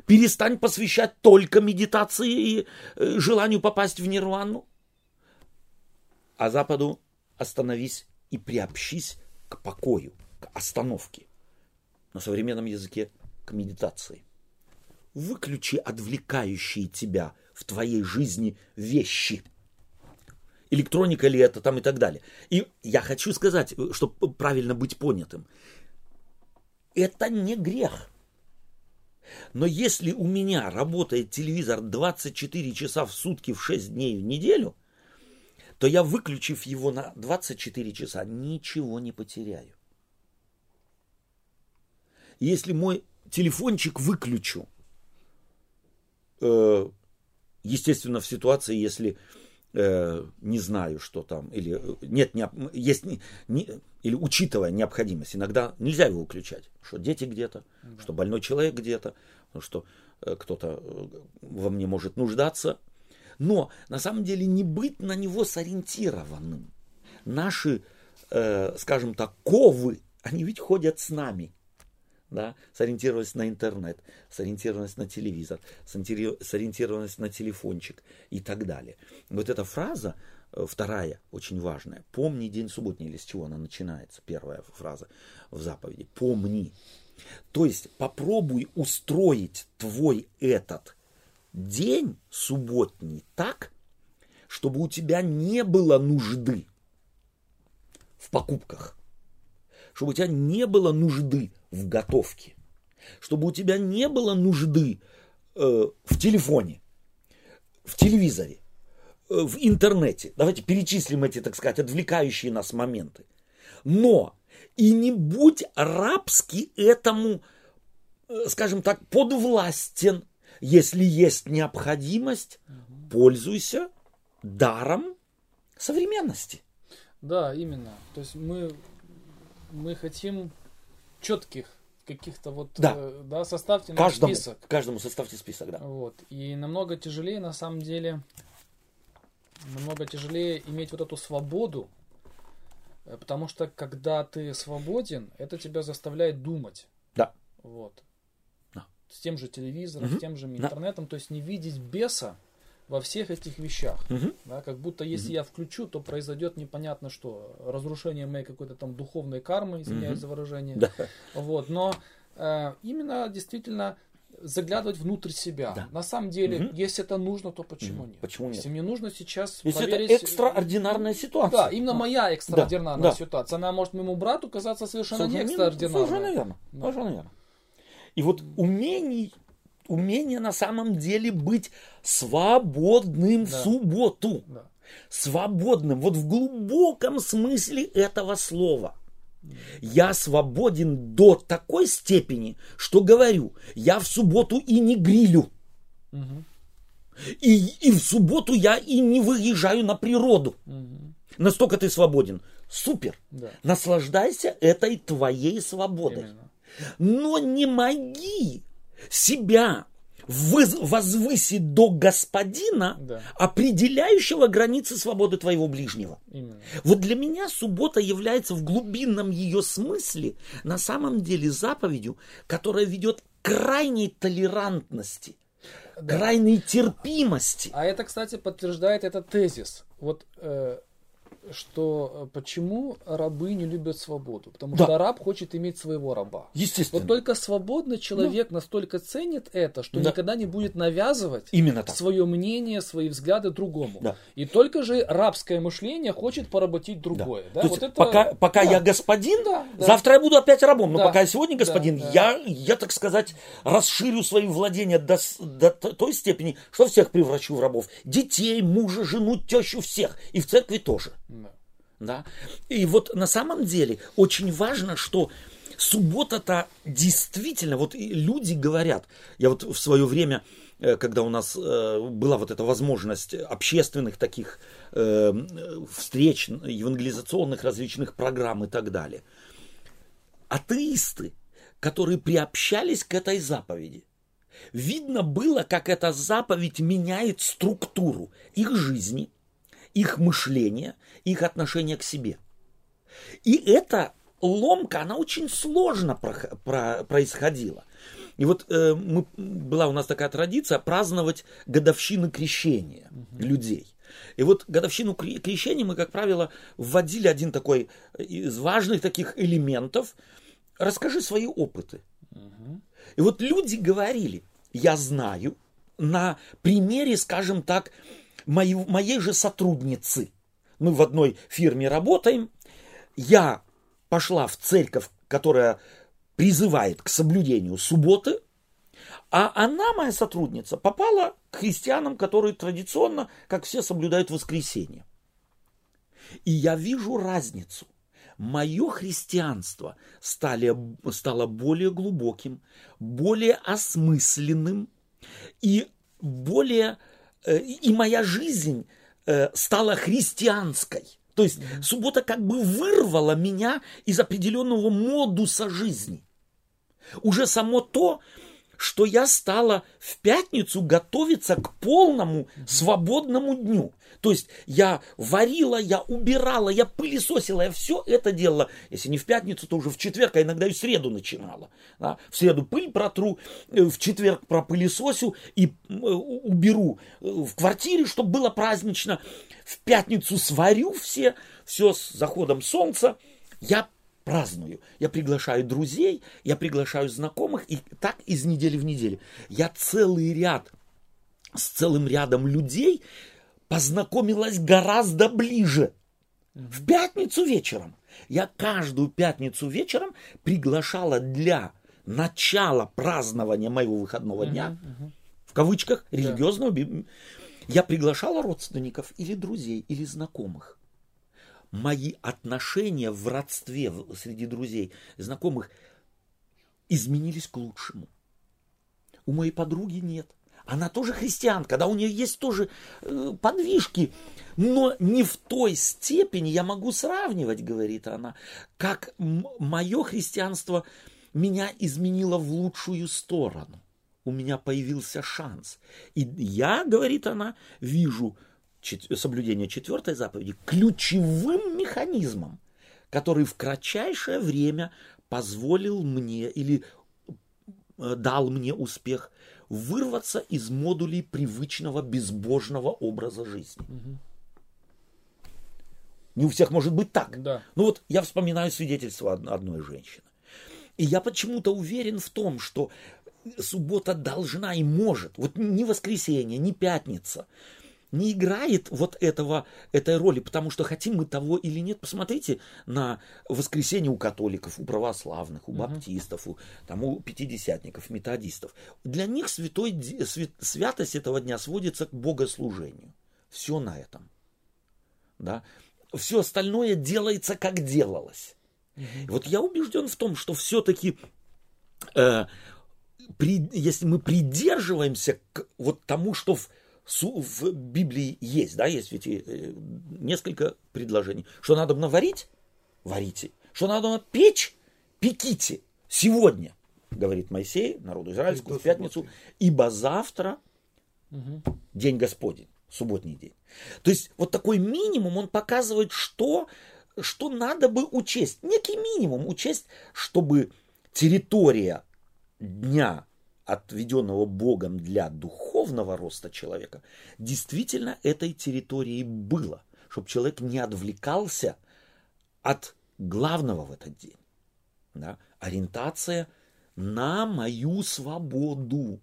перестань посвящать только медитации и э, желанию попасть в нирвану. А Западу остановись и приобщись к покою, к остановке. На современном языке к медитации. Выключи отвлекающие тебя в твоей жизни вещи. Электроника ли это там и так далее. И я хочу сказать, чтобы правильно быть понятым. Это не грех. Но если у меня работает телевизор 24 часа в сутки в 6 дней в неделю, то я, выключив его на 24 часа, ничего не потеряю. Если мой телефончик выключу, э, естественно, в ситуации, если э, не знаю, что там, или э, нет, не, есть, не, не, или учитывая необходимость, иногда нельзя его выключать, что дети где-то, да. что больной человек где-то, что э, кто-то э, во мне может нуждаться, но на самом деле не быть на него сориентированным. Наши, э, скажем так, ковы, они ведь ходят с нами – да, сориентированность на интернет, сориентированность на телевизор, сориентированность на телефончик и так далее. Вот эта фраза, э, вторая, очень важная, помни день субботний, или с чего она начинается, первая фраза в заповеди, помни. То есть попробуй устроить твой этот день субботний так, чтобы у тебя не было нужды в покупках, чтобы у тебя не было нужды в готовке, чтобы у тебя не было нужды э, в телефоне, в телевизоре, э, в интернете. Давайте перечислим эти, так сказать, отвлекающие нас моменты. Но и не будь рабски этому, э, скажем так, подвластен. Если есть необходимость, пользуйся даром современности. Да, именно. То есть мы, мы хотим четких каких-то вот, да, э, да составьте каждому, список. Каждому составьте список, да. Вот. И намного тяжелее, на самом деле, намного тяжелее иметь вот эту свободу, э, потому что когда ты свободен, это тебя заставляет думать. Да. Вот. Да. С тем же телевизором, Мгм. с тем же Да. интернетом, то есть не видеть беса во всех этих вещах. Мгм. Да, как будто если я включу, то произойдет непонятно что. Разрушение моей какой-то там духовной кармы, извиняюсь Мгм. за выражение. Да. Вот, но э, именно действительно заглядывать внутрь себя. Да. На самом деле, Мгм. если это нужно, то почему Мгм. нет? Почему нет? Если мне нужно сейчас Если проверить... это экстраординарная ситуация. Да, именно моя экстраординарная да. ситуация. Она может моему брату казаться совершенно не Совершенно экстраординарной. Совершенно верно. Да. Совершенно верно. И вот умений, умение на самом деле быть свободным в Да. субботу. Да. Свободным, вот в глубоком смысле этого слова. Я свободен до такой степени, что говорю, я в субботу и не грилю. Мгм. И, и в субботу я и не выезжаю на природу. Мгм. Настолько ты свободен. Супер. Да. Наслаждайся этой твоей свободой. Именно. Но не моги себя возвысить до господина, Да. определяющего границы свободы твоего ближнего. Именно. Вот для меня суббота является в глубинном ее смысле на самом деле заповедью, которая ведет к крайней толерантности, Да. крайней терпимости. А это, кстати, подтверждает этот тезис. Вот э, что э, почему рабы не любят свободу? Потому Да. что раб хочет иметь своего раба. Естественно. Вот только свободный человек настолько ценит это, что Да. никогда не будет навязывать Именно так. свое мнение, свои взгляды другому. Да. И только же рабское мышление хочет поработить другое. Да. То Вот есть это- пока, пока да. я господин, Да, да. завтра я буду опять рабом. Но Да, пока я сегодня господин, да, да. Я, я, так сказать, расширю свои владения до, до той степени, что всех превращу в рабов. Детей, мужа, жену, тещу, всех. И в церкви тоже. Да. И вот на самом деле очень важно, что суббота-то действительно, вот люди говорят, я вот в свое время, э, когда у нас э, была вот эта возможность общественных таких э, встреч, евангелизационных различных программ и так далее, атеисты, которые приобщались к этой заповеди, видно было, как эта заповедь меняет структуру их жизни, их мышления, их отношения к себе. И эта ломка, она очень сложно прох- про- происходила. И вот э, мы, была у нас такая традиция праздновать годовщины крещения людей. И вот годовщину кре- крещения мы, как правило, вводили один такой из важных таких элементов. Расскажи свои опыты. И вот люди говорили, я знаю, на примере, скажем так, моей, моей же сотрудницы. Мы в одной фирме работаем. Я пошла в церковь, которая призывает к соблюдению субботы, а она, моя сотрудница, попала к христианам, которые традиционно, как все, соблюдают воскресенье. И я вижу разницу. Мое христианство стали, стало более глубоким, более осмысленным и более... Э, и моя жизнь э, стала христианской. То есть суббота как бы вырвала меня из определенного модуса жизни. Уже само то, что я стала в пятницу готовиться к полному свободному дню. То есть я варила, я убирала, я пылесосила, я все это делала. Если не в пятницу, то уже в четверг, а иногда и в среду начинала. Да? В среду пыль протру, э, в четверг пропылесосю и э, уберу э, в квартире, чтобы было празднично. В пятницу сварю все, все с заходом солнца. Я праздную. Я приглашаю друзей, я приглашаю знакомых, и так из недели в неделю. Я целый ряд, с целым рядом людей познакомилась гораздо ближе. В пятницу вечером. Я каждую пятницу вечером приглашала для начала празднования моего выходного дня, в кавычках, религиозного, я приглашала родственников или друзей, или знакомых. Мои отношения в родстве среди друзей, знакомых изменились к лучшему. У моей подруги нет. Она тоже христианка, да, у нее есть тоже э, подвижки, но не в той степени я могу сравнивать, говорит она, как мое христианство меня изменило в лучшую сторону. У меня появился шанс. И я, говорит она, вижу соблюдение четвертой заповеди ключевым механизмом, который в кратчайшее время позволил мне или э, дал мне успех вырваться из модулей привычного безбожного образа жизни. Угу. Не у всех может быть так. Да. Ну вот я вспоминаю свидетельство одной женщины. И я почему-то уверен в том, что суббота должна и может, вот не воскресенье, не пятница, не играет вот этого, этой роли, потому что хотим мы того или нет. Посмотрите на воскресенье у католиков, у православных, у баптистов, у, там, у пятидесятников, методистов. Для них святой, свят, святость этого дня сводится к богослужению. Все на этом. Да? Все остальное делается, как делалось. Угу. Вот я убежден в том, что все-таки э, при, если мы придерживаемся к вот тому, что в в Библии есть, да, есть ведь э, несколько предложений. Что надо наварить? Варите. Что надо печь? Пеките. Сегодня, говорит Моисей, народу израильскому, в пятницу, ибо завтра угу. день Господень, субботний день. То есть вот такой минимум, он показывает, что, что надо бы учесть. Некий минимум учесть, чтобы территория дня отведенного Богом для духовного роста человека, действительно этой территорией было, чтобы человек не отвлекался от главного в этот день. Да? Ориентация на мою свободу.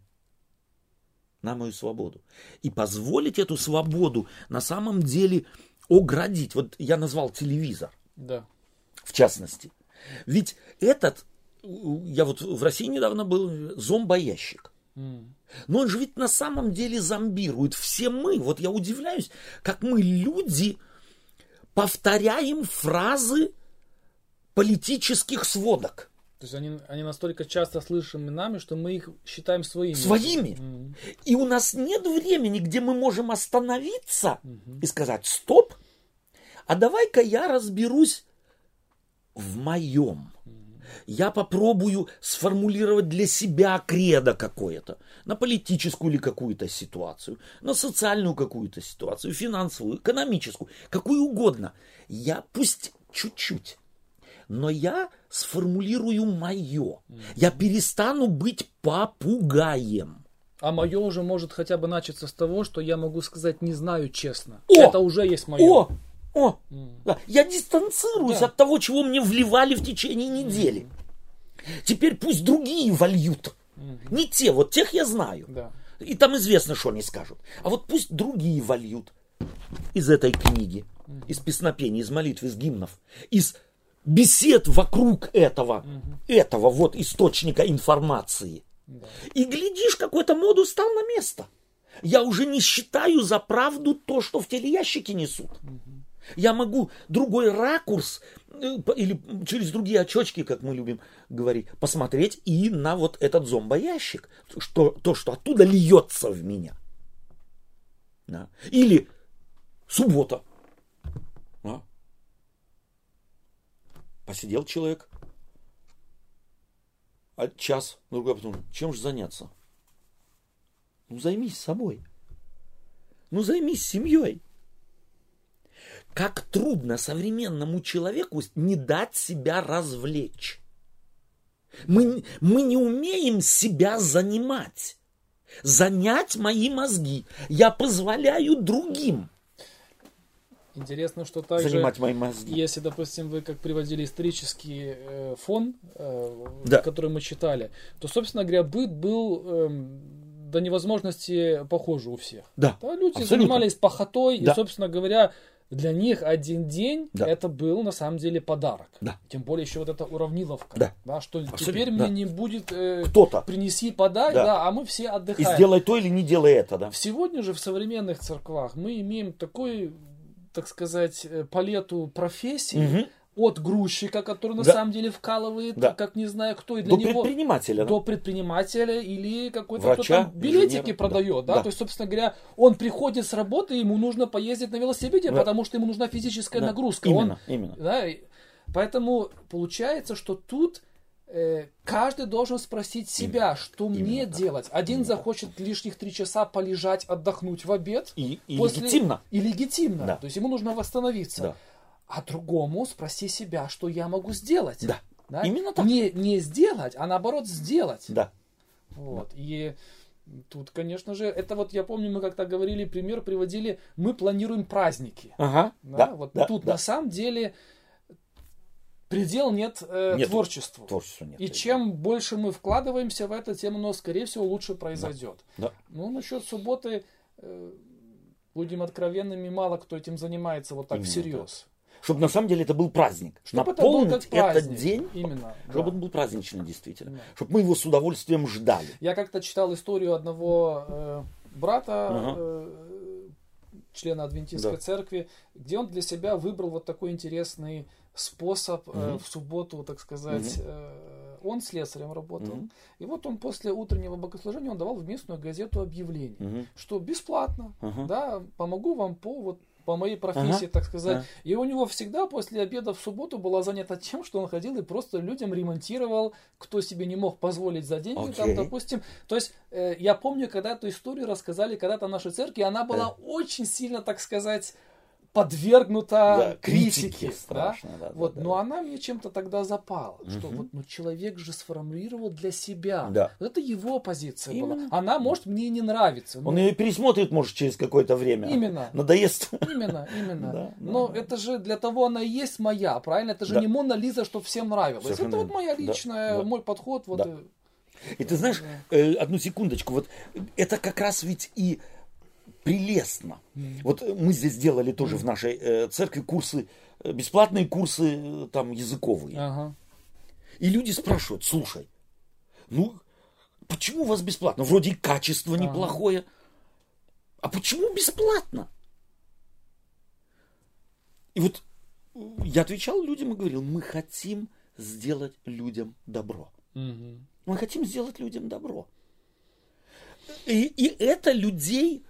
На мою свободу. И позволить эту свободу на самом деле оградить. Вот я назвал телевизор. Да. В частности. Ведь этот я вот в России недавно был зомбоящик. Но он же ведь на самом деле зомбирует. Все мы, вот я удивляюсь, как мы, люди, повторяем фразы политических сводок. То есть они, они настолько часто слышимы нами, что мы их считаем своими. Своими. Mm. И у нас нет времени, где мы можем остановиться mm-hmm. и сказать, стоп, а давай-ка я разберусь в моем я попробую сформулировать для себя кредо какое-то, на политическую или какую-то ситуацию, на социальную какую-то ситуацию, финансовую, экономическую, какую угодно. Я пусть чуть-чуть, но я сформулирую мое. Я перестану быть попугаем. А мое уже может хотя бы начаться с того, что я могу сказать не знаю честно. О! Это уже есть мое. О! О! Да. Я дистанцируюсь Да. от того, чего мне вливали в течение недели. Теперь пусть другие вольют. Не те, вот тех я знаю. Да. И там известно, что они скажут. А вот пусть другие вольют из этой книги, из песнопений, из молитв, из гимнов, из бесед вокруг этого, этого вот источника информации. И глядишь, какой-то модус стал на место. Я уже не считаю за правду то, что в телеящике несут. Я могу другой ракурс э, или через другие очечки, как мы любим говорить, посмотреть и на вот этот зомбоящик, что, то, что оттуда льется в меня. Да. Или суббота. Да. Посидел человек, а час, другой потом, чем же заняться? Ну, займись собой. Ну, займись семьей. Как трудно современному человеку не дать себя развлечь. Мы, мы не умеем себя занимать. Занять мои мозги. Я позволяю другим Интересно, что также, занимать мои мозги. если, допустим, вы как приводили исторический э, фон, э, Да. который мы читали, то, собственно говоря, быт был эм, до невозможности похожий у всех. Да, Да, люди абсолютно. занимались пахотой, Да. и, собственно говоря, для них один день Да. это был на самом деле подарок. Да. Тем более еще вот эта уравниловка. Да. что Абсолютно, теперь да. мне не будет э, Кто-то. принеси, подай, Да. да. а мы все И отдыхаем. сделай то или не делай это, да. Сегодня же в современных церквах мы имеем такой, так сказать, э, палету профессий. Мгм. От грузчика, который на Да. самом деле вкалывает, Да. как не знаю кто, и для До него предпринимателя. до предпринимателя или какой-то Врача, кто там билетики инженера, продает, да, да? То есть, собственно говоря, он приходит с работы, ему нужно поездить на велосипеде, Да. потому что ему нужна физическая Да. нагрузка. Именно, Он, именно. да, поэтому получается, что тут э, каждый должен спросить себя, что мне Именно так. делать. Один захочет лишних три часа полежать, отдохнуть в обед. И, и после- легитимно. И легитимно. Да. То есть ему нужно восстановиться. Да. А другому спроси себя, что я могу сделать. Да. Именно так. Не, не сделать, а наоборот сделать. Да. Вот. И тут, конечно же, это вот я помню, мы как-то говорили, пример приводили, мы планируем праздники. Ага. Да, Да. вот да, тут да. на самом деле предел нет, э, Нет, творчеству. Творчества нет. И чем больше мы вкладываемся в это, тем оно, скорее всего, лучше произойдет. Да. Ну, насчет субботы, э, будем откровенными, мало кто этим занимается вот так Именно всерьез. Чтобы на самом деле это был праздник. Чтобы был Наполнить как праздник. этот день, Именно. чтобы да. он был праздничный действительно. Да. Чтобы мы его с удовольствием ждали. Я как-то читал историю одного э, брата, Ага. э, члена Адвентистской Да. церкви, где он для себя выбрал вот такой интересный способ э, Мгм. в субботу, так сказать. э, он слесарем работал. Мгм. И вот он после утреннего богослужения он давал в местную газету объявление, Мгм. что бесплатно, Ага. да, помогу вам по вот по моей профессии, так сказать. Ага. И у него всегда после обеда в субботу была занята тем, что он ходил и просто людям ремонтировал, кто себе не мог позволить за деньги, там, Окей. допустим. То есть, э, я помню, когда эту историю рассказали когда-то нашей церкви, она была очень сильно, так сказать, подвергнута Да, критике. страшно, да, да, вот, да, но да. она мне чем-то тогда запала, что Мгм. вот, ну, человек же сформулировал для себя. Да. Вот это его позиция была. Именно. Она, может, мне не нравится. Он ну, ее пересмотрит, может, через какое-то время. Именно. Надоест. Именно, именно. Да, Но да, это же для того она и есть моя, правильно? Это же Да. не Мона Лиза, что всем нравилось. Совершенно это вот моя личная, да. мой подход. Вот, Да. И ты знаешь, э, одну секундочку, вот это как раз ведь и прелестно. Вот мы здесь делали тоже в нашей э, церкви курсы, э, бесплатные курсы э, там языковые. Ага. И люди спрашивают, слушай, ну почему у вас бесплатно? Вроде и качество Ага. неплохое. А почему бесплатно? И вот я отвечал людям и говорил, мы хотим сделать людям добро. Мгм. Мы хотим сделать людям добро. И, и это людей,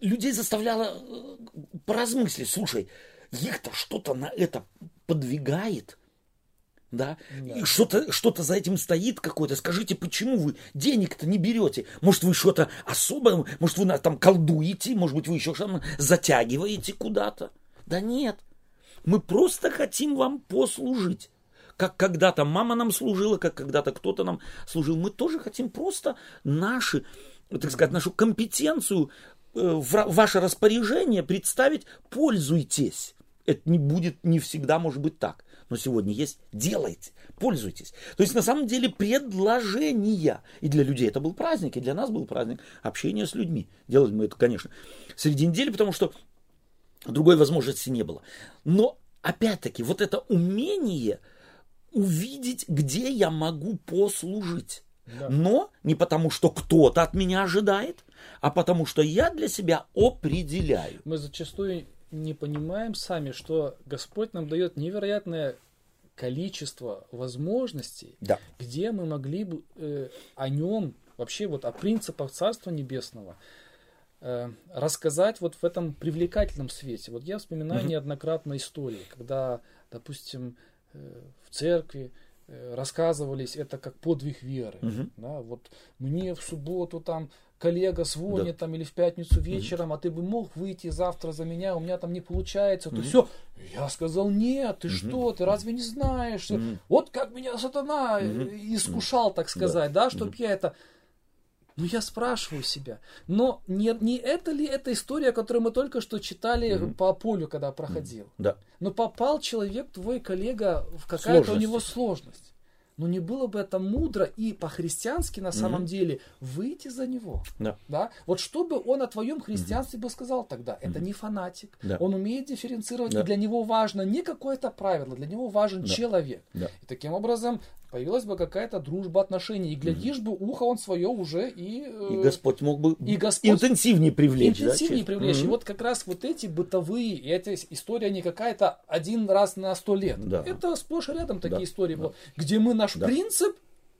людей заставляло э, поразмыслить. Слушай, их-то что-то на это подвигает. Да? И что-то, что-то за этим стоит какое-то. Скажите, почему вы денег-то не берете? Может, вы что-то особое, может, вы там колдуете, может быть, вы еще что-то затягиваете куда-то? Да нет. Мы просто хотим вам послужить. как когда-то мама нам служила, как когда-то кто-то нам служил. Мы тоже хотим просто наши, так сказать, нашу компетенцию в ваше распоряжение представить, пользуйтесь. Это не будет не всегда может быть так. Но сегодня есть, делайте, пользуйтесь. То есть на самом деле предложения. И для людей это был праздник, и для нас был праздник общения с людьми. Делать мы это, конечно, среди недели, потому что другой возможности не было. Но опять-таки вот это умение увидеть, где я могу послужить. Да. Но не потому, что кто-то от меня ожидает, а потому, что я для себя определяю. Мы зачастую не понимаем сами, что Господь нам дает невероятное количество возможностей, да. где мы могли бы э, о нем, вообще вот о принципах Царства Небесного, э, рассказать вот в этом привлекательном свете. Вот я вспоминаю угу. неоднократно истории, когда, допустим, э, в церкви рассказывались это как подвиг веры. Угу. Да, вот мне в субботу там коллега звонит да. там или в пятницу вечером, mm а ты бы мог выйти завтра за меня, у меня там не получается, то mm все. Я сказал, нет, ты mm что, ты разве не знаешь? mm Вот как меня сатана mm искушал, так сказать, да, да чтобы mm я это... Ну, я спрашиваю себя, но не, не это ли эта история, которую мы только что читали mm по полю, когда проходил? mm Да. Но попал человек, твой коллега, в какая-то у него сложность. Но не было бы это мудро и по-христиански на самом mm-hmm. деле выйти за него. Да. Да? Вот что бы он о твоем христианстве mm-hmm. бы сказал тогда? Это mm-hmm. не фанатик. Да. Он умеет дифференцировать, да. и для него важно не какое-то правило, для него важен да. человек. Да. И таким образом появилась бы какая-то дружба отношений. И глядишь mm-hmm. бы, ухо он свое уже и... Э, и Господь мог бы и Господь интенсивнее привлечь. Интенсивнее да, привлечь. Mm-hmm. И вот как раз вот эти бытовые, и эта история не какая-то один раз на сто лет. Да. Это сплошь и рядом такие да. истории, да. где мы наш да. принцип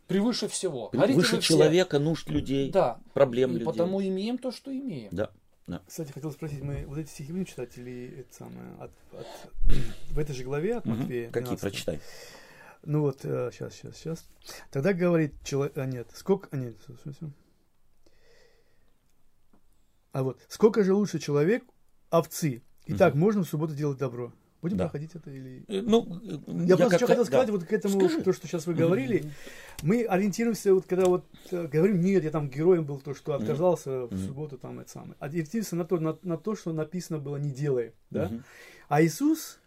превыше всего. Выше человека, нужд людей, да. проблем и людей. потому имеем то, что имеем. Да. Да. Кстати, хотел спросить, мы вот эти стихи будем читать или это самое от, от, в этой же главе от Матфея? Угу. Какие прочитай? Ну вот, э, сейчас, сейчас, сейчас. Тогда говорит человек, а нет, сколько, а нет, все. А вот, сколько же лучше человек овцы? Итак, угу. можно в субботу делать добро. Будем да. проходить это или... Э, ну, я, я просто еще хотел сказать да. вот к этому, Скажи. то, что сейчас вы говорили. Mm-hmm. Мы ориентируемся, вот когда вот э, говорим, нет, я там героем был, то, что отказался mm-hmm. в субботу, там это самое. Ориентируемся на то, на, на то, что написано было не делай, да. Mm-hmm. А Иисус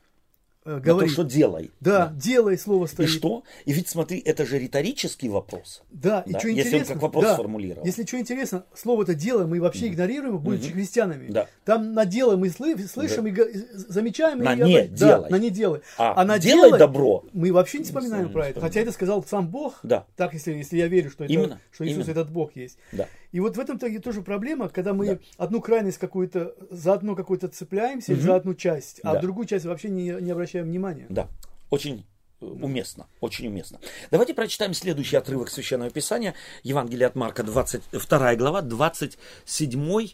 Э, говорит. то, что делай. Да, да, делай слово стоит. И что? И ведь смотри, это же риторический вопрос. Да, и да? что Если интересно. Если он как вопрос да, сформулировал. Если что интересно, слово-то дело мы вообще mm игнорируем, будучи mm христианами. Да. Там на дело мы слышим да. и замечаем. На и не да, делай. на не делай. А, а на делай, делай добро. Мы вообще не вспоминаем не про это. Хотя это сказал сам Бог. Да. Так, если, если я верю, что, это, Именно. что Иисус Именно. этот Бог есть. Да. И вот в этом -то тоже проблема, когда мы да. одну крайность какую-то, за одну какую-то цепляемся, угу. за одну часть, а да. в другую часть вообще не, не обращаем внимания. Да. Очень э, уместно, очень уместно. Давайте прочитаем следующий отрывок Священного Писания, Евангелие от Марка, 22 глава, 27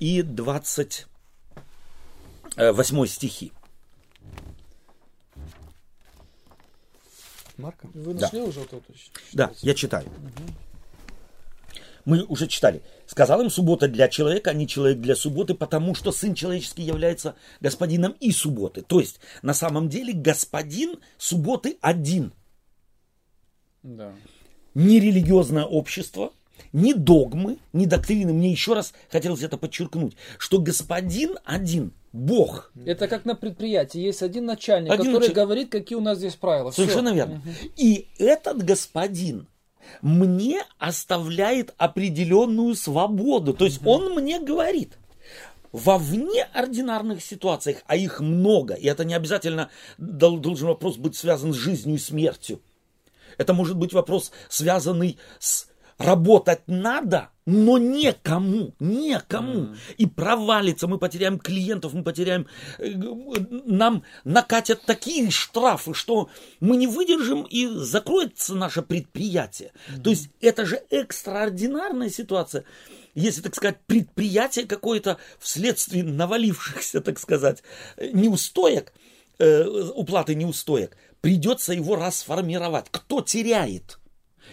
и 28 стихи. Марка? Вы нашли да. уже вот эту? Да, я читаю. Угу мы уже читали. Сказал им суббота для человека, а не человек для субботы, потому что Сын Человеческий является господином и субботы. То есть, на самом деле, господин субботы один. Да. Не религиозное общество, ни догмы, ни доктрины. Мне еще раз хотелось это подчеркнуть, что господин один, Бог. Это как на предприятии. Есть один начальник, один который началь... говорит, какие у нас здесь правила. Совершенно Все. верно. Угу. И этот господин мне оставляет определенную свободу. То есть он мне говорит, во вне ординарных ситуациях, а их много, и это не обязательно должен вопрос быть связан с жизнью и смертью. Это может быть вопрос, связанный с работать надо, но некому, некому. Mm. И провалится, мы потеряем клиентов, мы потеряем, э, нам накатят такие штрафы, что мы не выдержим и закроется наше предприятие. Mm. То есть это же экстраординарная ситуация. Если, так сказать, предприятие какое-то вследствие навалившихся, так сказать, неустоек, э, уплаты неустоек, придется его расформировать. Кто теряет?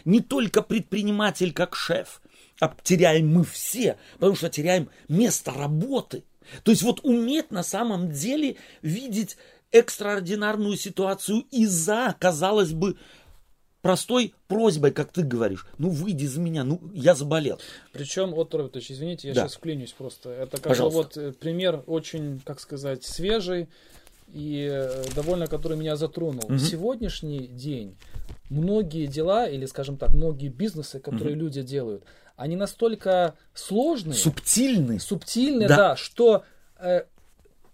Не только предприниматель как шеф, а теряем мы все, потому что теряем место работы. То есть вот уметь на самом деле видеть экстраординарную ситуацию из-за, казалось бы, простой просьбой, как ты говоришь, ну выйди за меня, ну я заболел. Причем, вот, Робертович, извините, я Да. сейчас вклинюсь просто. Это как вот э, пример очень, как сказать, свежий и э, довольно, который меня затронул. Мгм. Сегодняшний день многие дела, или, скажем так, многие бизнесы, которые люди делают, они настолько сложные, Субтильный. субтильные, Да. да, что э,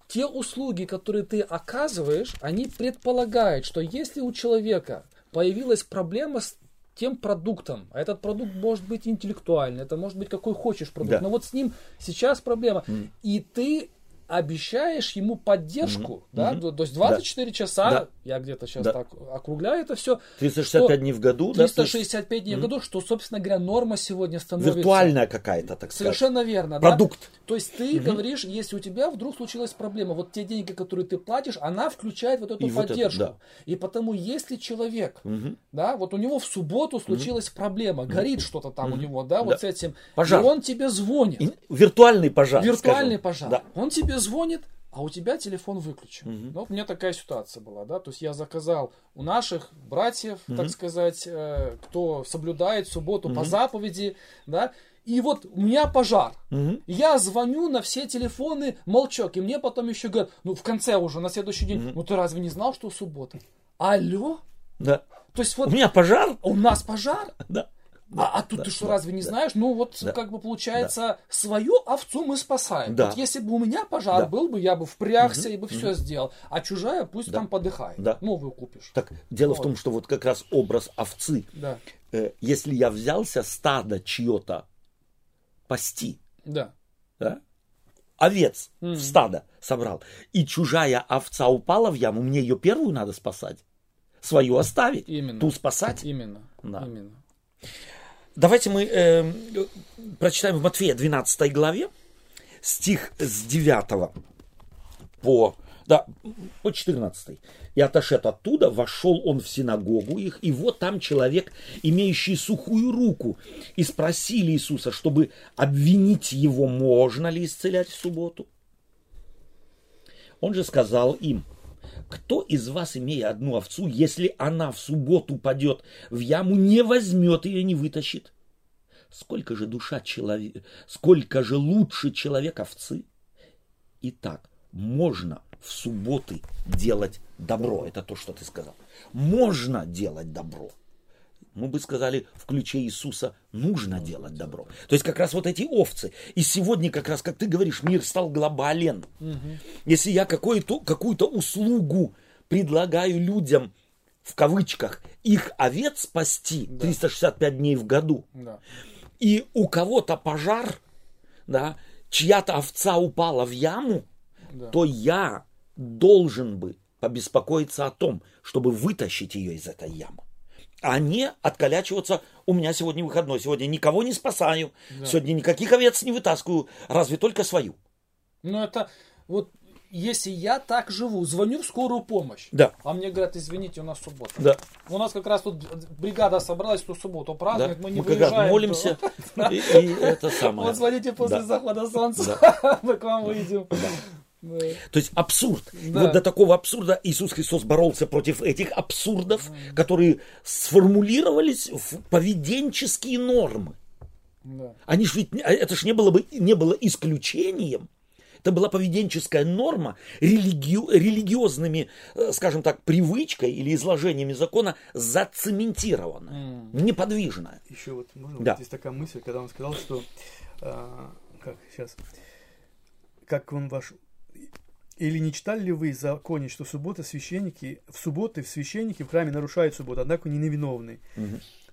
те услуги, которые ты оказываешь, они предполагают, что если у человека появилась проблема с тем продуктом, а этот продукт может быть интеллектуальный, это может быть какой хочешь продукт, Да. но вот с ним сейчас проблема, Мгм. и ты обещаешь ему поддержку, Мгм. да, Мгм. то есть 24 часа, Да. Я где-то сейчас Да. так округляю это все, 365 дней в году, да? то есть 365 дней в году, что, собственно говоря, норма сегодня становится. Виртуальная какая-то, так сказать. Совершенно верно. да. Продукт. То есть ты говоришь, если у тебя вдруг случилась проблема, вот те деньги, которые ты платишь, она включает вот эту И вот это, поддержку. да. И потому, если человек, Мгм. да, вот у него в субботу случилась проблема, горит что-то там у него, да, вот Да. с этим, Пожар. и он тебе звонит, И Виртуальный пожар. виртуальный скажем. пожар, Да. он тебе звонит, а у тебя телефон выключен. Ну, вот у меня такая ситуация была, да, то есть я заказал у наших братьев, так сказать, э, кто соблюдает субботу по заповеди, да, и вот у меня пожар. Мгм. Я звоню на все телефоны, молчок, и мне потом еще говорят, ну в конце уже, на следующий день, ну ты разве не знал, что суббота? Алло? Да. То есть У вот меня пожар? у нас пожар, Да. А, а тут ты что, разве не знаешь? Ну вот, Да. как бы получается, свою овцу мы спасаем. Да. Вот если бы у меня пожар Да. был бы, я бы впрягся и бы все сделал. А чужая пусть там подыхает. Да. Новую купишь. Так, дело в Вот. том, что вот как раз образ овцы. Да. Э, если я взялся стадо чье-то пасти, Да. да? овец в стадо собрал, и чужая овца упала в яму, мне ее первую надо спасать. Свою оставить, Именно. ту спасать. Именно. Да. Именно. Давайте мы э, прочитаем в Матфея 12 главе стих с 9 по, да, по 14. «И отошед оттуда, вошел он в синагогу их, и вот там человек, имеющий сухую руку, и спросили Иисуса, чтобы обвинить его, можно ли исцелять в субботу. Он же сказал им, кто из вас, имея одну овцу, если она в субботу упадет в яму, не возьмет ее не вытащит? Сколько же душа человека, сколько же лучше человек овцы? Итак, можно в субботы делать добро. Это то, что ты сказал. Можно делать добро. Мы бы сказали, в ключе Иисуса нужно делать добро. То есть как раз вот эти овцы. И сегодня как раз, как ты говоришь, мир стал глобален. Если я какую-то, какую-то услугу предлагаю людям, в кавычках, их овец спасти 365 дней в году, Да. и у кого-то пожар, да, чья-то овца упала в яму, Да. то я должен бы побеспокоиться о том, чтобы вытащить ее из этой ямы. А не откалячиваться, у меня сегодня выходной, сегодня никого не спасаю, сегодня никаких овец не вытаскиваю, разве только свою. Ну это вот если я так живу, звоню в скорую помощь, Да. а мне говорят, извините, у нас суббота. Да. У нас как раз тут бригада собралась ту субботу, Да. праздник, мы не Мы выезжаем. молимся, и, и это самое. Вот звоните после Да. захода солнца, мы к вам выйдем. Да. То есть абсурд. И Да. Вот до такого абсурда Иисус Христос боролся против этих абсурдов, которые сформулировались в поведенческие нормы. Да. Они ж ведь, не- это ж не было бы не было исключением. Это была поведенческая норма религио- религиозными, э, скажем так, привычкой или изложениями закона зацементированная, неподвижная. Еще вот, можно, Да. вот есть такая мысль, когда он сказал, что, а, как сейчас, как он ваш, или не читали ли вы в законе, что суббота священники, в субботы священники в храме нарушают субботу, однако не невиновны.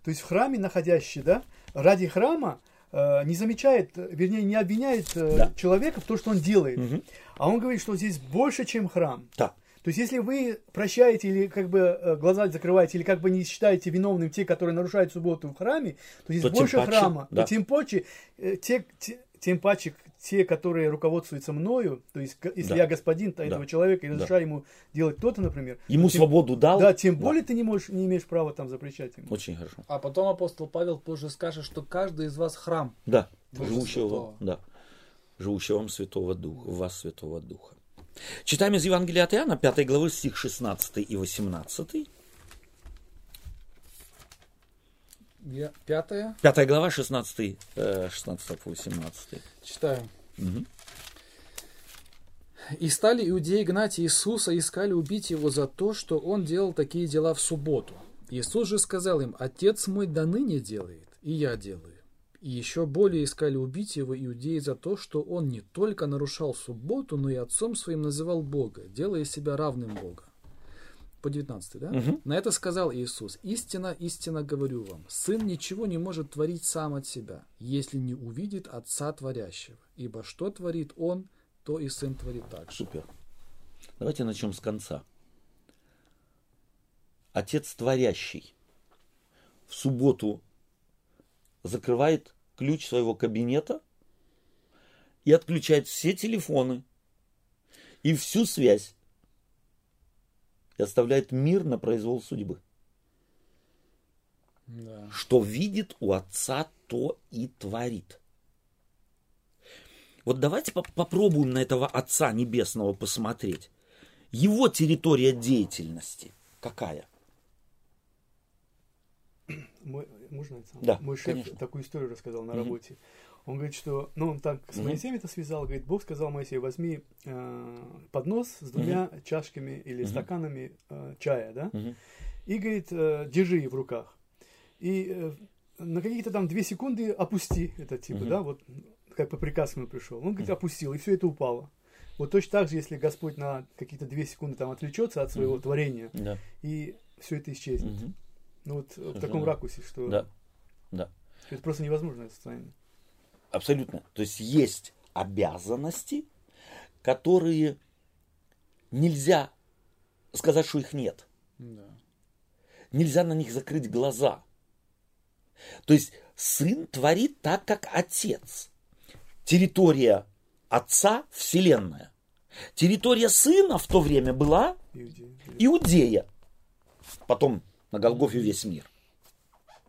То есть в храме находящий, да, ради храма э, не замечает, вернее, не обвиняет э, Да. человека в том, что он делает. Мгм. А он говорит, что здесь больше, чем храм. Да. То есть, если вы прощаете или как бы э, глаза закрываете, или как бы не считаете виновным те, которые нарушают субботу в храме, то здесь То больше паче, храма. да. То тем паче, э, те, те- тем паче те, которые руководствуются мною, то есть, если Да. я господин то этого Да. человека и Да. разрешаю ему делать то-то, например, Ему тем- свободу дал. Да, тем более ты не можешь, не имеешь права там запрещать ему. Очень хорошо. А потом апостол Павел позже скажет, что каждый из вас храм. Да, живущего, Святого. да, живущего вам Святого Духа, в вас Святого Духа. Читаем из Евангелия от Иоанна, 5 главы, стих 16 и 18. Я- Пятое. 5 глава, 16, э, 16 по 18. Читаю. И стали иудеи гнать Иисуса, искали убить его за то, что он делал такие дела в субботу. Иисус же сказал им, Отец мой до ныне делает, и я делаю. И еще более искали убить его иудеи за то, что он не только нарушал субботу, но и отцом своим называл Бога, делая себя равным Бога. По 19, да? Мгм. На это сказал Иисус, истина, истинно говорю вам, сын ничего не может творить сам от себя, если не увидит отца творящего. Ибо что творит он, то и сын творит так же. Супер. Давайте начнем с конца. Отец творящий в субботу закрывает ключ своего кабинета и отключает все телефоны и всю связь и оставляет мир на произвол судьбы. Да. Что видит у отца, то и творит. Вот давайте поп- попробуем на этого Отца Небесного посмотреть. Его территория деятельности какая? Мой, можно это? Да, Мой шеф конечно. такую историю рассказал на Мгм. работе. Он говорит, что, ну, он так с. Моисеем это связал, говорит, Бог сказал Моисею, возьми э, поднос с двумя чашками или Мгм. стаканами э, чая, да, Мгм. и, говорит, э, держи в руках. И э, на какие-то там две секунды опусти это, типа, Мгм. да, вот как по приказу ему пришел. Он, говорит, опустил, и все это упало. Вот точно так же, если Господь на какие-то две секунды там отвлечется от своего Мгм. творения, Да. и все это исчезнет. Мгм. Ну вот в Совершенно таком верно. ракурсе, что Да. Да. это просто невозможное состояние. Абсолютно. То есть есть обязанности, которые нельзя сказать, что их нет. Да. Нельзя на них закрыть глаза. То есть сын творит так, как отец. Территория отца – вселенная. Территория сына в то время была Иудеи. Иудея. Потом на Голгофе весь мир,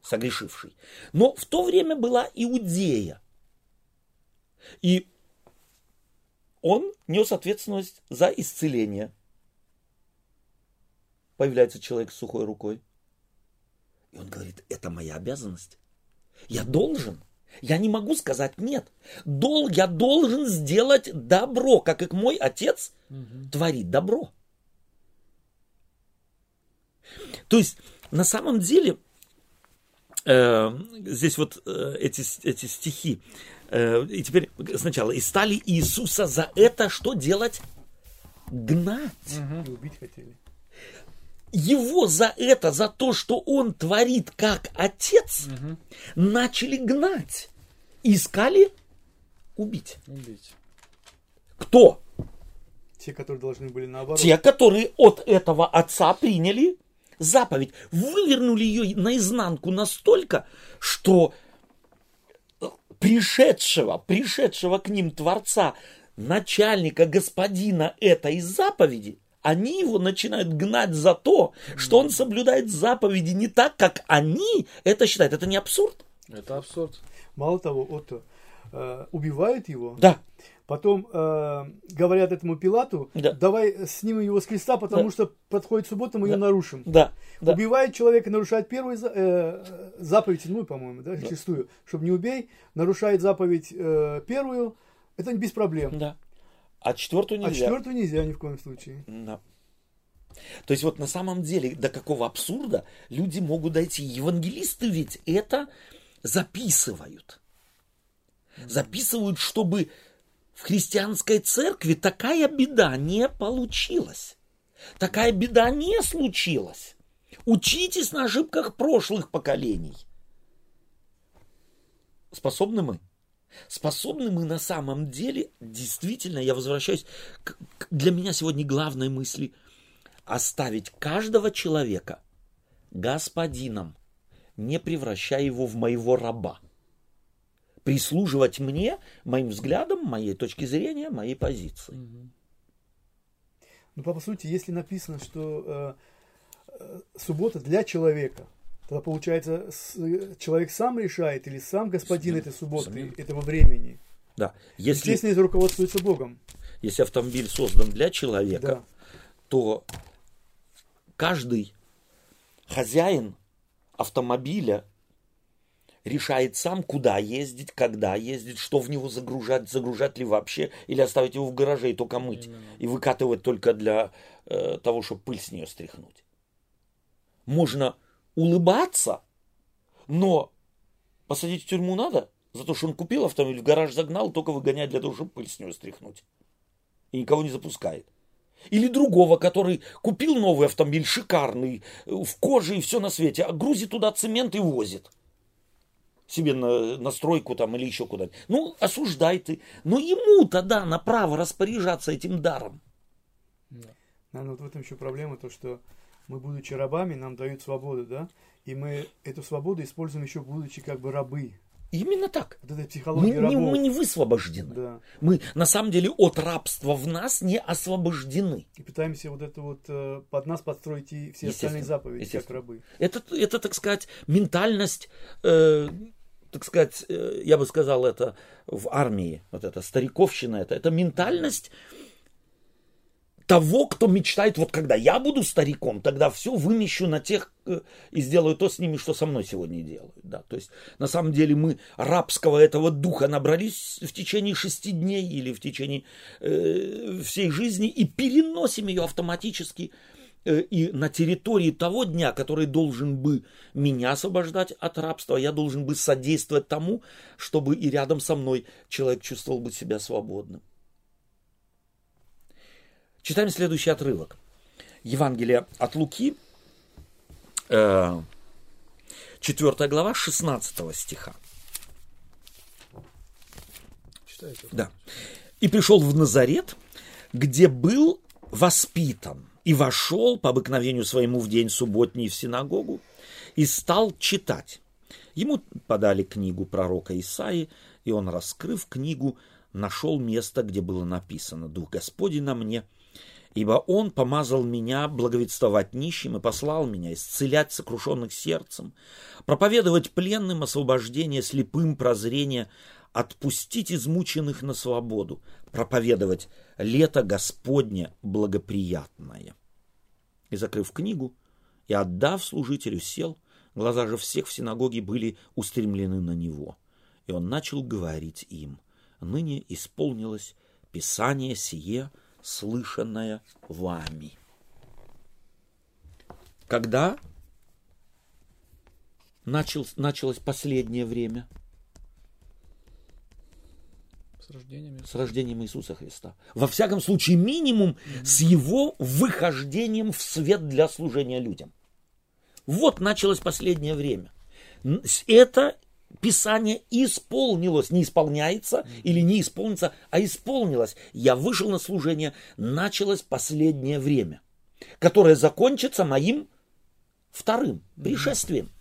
согрешивший. Но в то время была Иудея. И он нес ответственность за исцеление. Появляется человек с сухой рукой. И он говорит, это моя обязанность. Я должен. Я не могу сказать нет. Дол, я должен сделать добро, как и мой отец творит добро. То есть, на самом деле, э, здесь вот э, эти, эти стихи, и теперь сначала, и стали Иисуса за это что делать? Гнать. Убить хотели. Его за это, за то, что он творит как отец, начали гнать. Искали убить. Убить. Кто? Те, которые должны были наоборот. Те, которые от этого отца приняли заповедь, вывернули ее наизнанку настолько, что пришедшего, пришедшего к ним Творца, начальника, господина этой заповеди, они его начинают гнать за то, что он соблюдает заповеди не так, как они это считают. Это не абсурд? Это абсурд. Мало того, Отто, э, убивают его, Да. Потом э, говорят этому Пилату, Да. давай снимем его с креста, потому Да. что подходит суббота, мы ее Да. нарушим. Да. да. Убивает человека, нарушает первую э, заповедь, седьмую, по-моему, да, шестую, чтобы не убей, нарушает заповедь э, первую, это без проблем. Да. А четвертую А нельзя. четвертую нельзя ни в коем случае. Да. То есть вот на самом деле до какого абсурда люди могут дойти. Евангелисты ведь это записывают. Записывают, чтобы в христианской церкви такая беда не получилась. Такая беда не случилась. Учитесь на ошибках прошлых поколений. Способны мы? Способны мы на самом деле, действительно, я возвращаюсь к, для меня сегодня главной мысли, оставить каждого человека господином, не превращая его в моего раба. Прислуживать мне, моим взглядам, моей точки зрения, моей позиции. Ну, по сути, если написано, что э, э, суббота для человека, тогда получается, э, человек сам решает или сам господин Сам- этой субботы, сам. этого времени. Да. Если, Естественно, это руководствуется Богом. если автомобиль создан для человека, Да. то каждый хозяин автомобиля решает сам, куда ездить, когда ездить, что в него загружать, загружать ли вообще, или оставить его в гараже и только мыть, и выкатывать только для э, того, чтобы пыль с нее стряхнуть. Можно улыбаться, но посадить в тюрьму надо за то, что он купил автомобиль, в гараж загнал, только выгонять для того, чтобы пыль с него стряхнуть. И никого не запускает. Или другого, который купил новый автомобиль, шикарный, э, в коже и все на свете, а грузит туда цемент и возит себе на, на стройку там или еще куда-нибудь. Ну, осуждай ты. Но ему-то, да, на право распоряжаться этим даром. Наверное, вот в этом еще проблема, то, что мы, будучи рабами, нам дают свободу, да? И мы эту свободу используем еще будучи как бы рабы. Именно так. Вот Мы, психология не, рабов. мы не высвобождены. Да. Мы на самом деле от рабства в нас не освобождены. И пытаемся вот это вот э, под нас подстроить и все остальные заповеди, как рабы. Это, это так сказать, ментальность, э, так сказать, э, я бы сказал, это в армии, вот это стариковщина, это, это ментальность того, кто мечтает, вот когда я буду стариком, тогда все вымещу на тех э, и сделаю то с ними, что со мной сегодня делают. Да. То есть, на самом деле, мы рабского этого духа набрались в течение шести дней или в течение э, всей жизни и переносим ее автоматически и на территории того дня, который должен бы меня освобождать от рабства, я должен бы содействовать тому, чтобы и рядом со мной человек чувствовал бы себя свободным. Читаем следующий отрывок. Евангелие от Луки, э, 4 глава, 16 стиха. Читайте. Да. И пришел в Назарет, где был воспитан, и вошел по обыкновению своему в день субботний в синагогу, и стал читать. Ему подали книгу пророка Исаи, и он, раскрыв книгу, нашел место, где было написано «Дух Господень на мне, ибо Он помазал меня благовествовать нищим и послал меня исцелять сокрушенных сердцем, проповедовать пленным освобождение, слепым прозрение, отпустить измученных на свободу, проповедовать лето Господне благоприятное». И, закрыв книгу, и отдав служителю, сел, глаза же всех в синагоге были устремлены на него. И он начал говорить им, «Ныне исполнилось Писание сие, слышанное вами». Когда начал, началось последнее время? С рождением. С рождением Иисуса Христа. Во всяком случае, минимум с его выхождением в свет для служения людям. Вот началось последнее время. Это Писание исполнилось, не исполняется или не исполнится, а исполнилось. Я вышел на служение, началось последнее время, которое закончится моим вторым пришествием.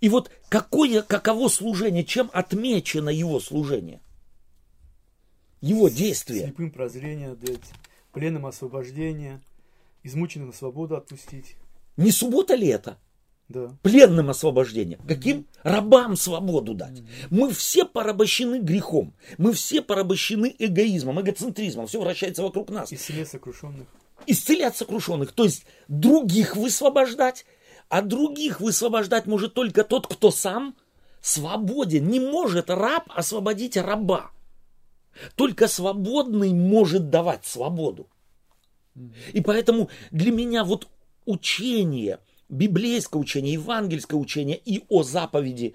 И вот какое, каково служение, чем отмечено его служение? Его действие. Слепым прозрение дать, пленным освобождение, измученным на свободу отпустить. Не суббота ли это? Да. Пленным освобождение. Каким? Рабам свободу дать. Мы все порабощены грехом. Мы все порабощены эгоизмом, эгоцентризмом. Все вращается вокруг нас. Исцелять сокрушенных. Исцелять сокрушенных. То есть других высвобождать. А других высвобождать может только тот, кто сам свободен. Не может раб освободить раба. Только свободный может давать свободу. И поэтому для меня вот учение, библейское учение, евангельское учение и о заповеди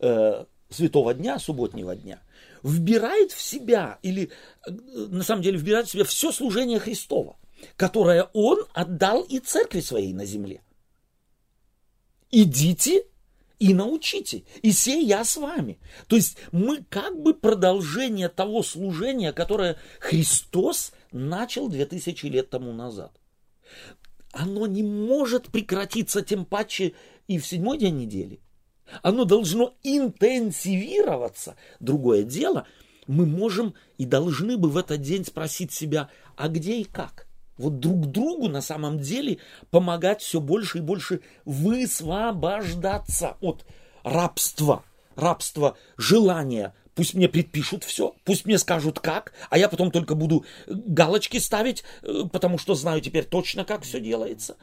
э, Святого Дня, субботнего дня, вбирает в себя, или э, на самом деле вбирает в себя все служение Христова, которое Он отдал и церкви своей на земле. Идите и научите, и сей я с вами. То есть мы как бы продолжение того служения, которое Христос начал 2000 лет тому назад. Оно не может прекратиться тем паче и в седьмой день недели. Оно должно интенсивироваться. Другое дело, мы можем и должны бы в этот день спросить себя, а где и как? Вот друг другу на самом деле помогать все больше и больше высвобождаться от рабства, рабства желания Пусть мне предпишут все, пусть мне скажут как, а я потом только буду галочки ставить, э, потому что знаю теперь точно, как все делается.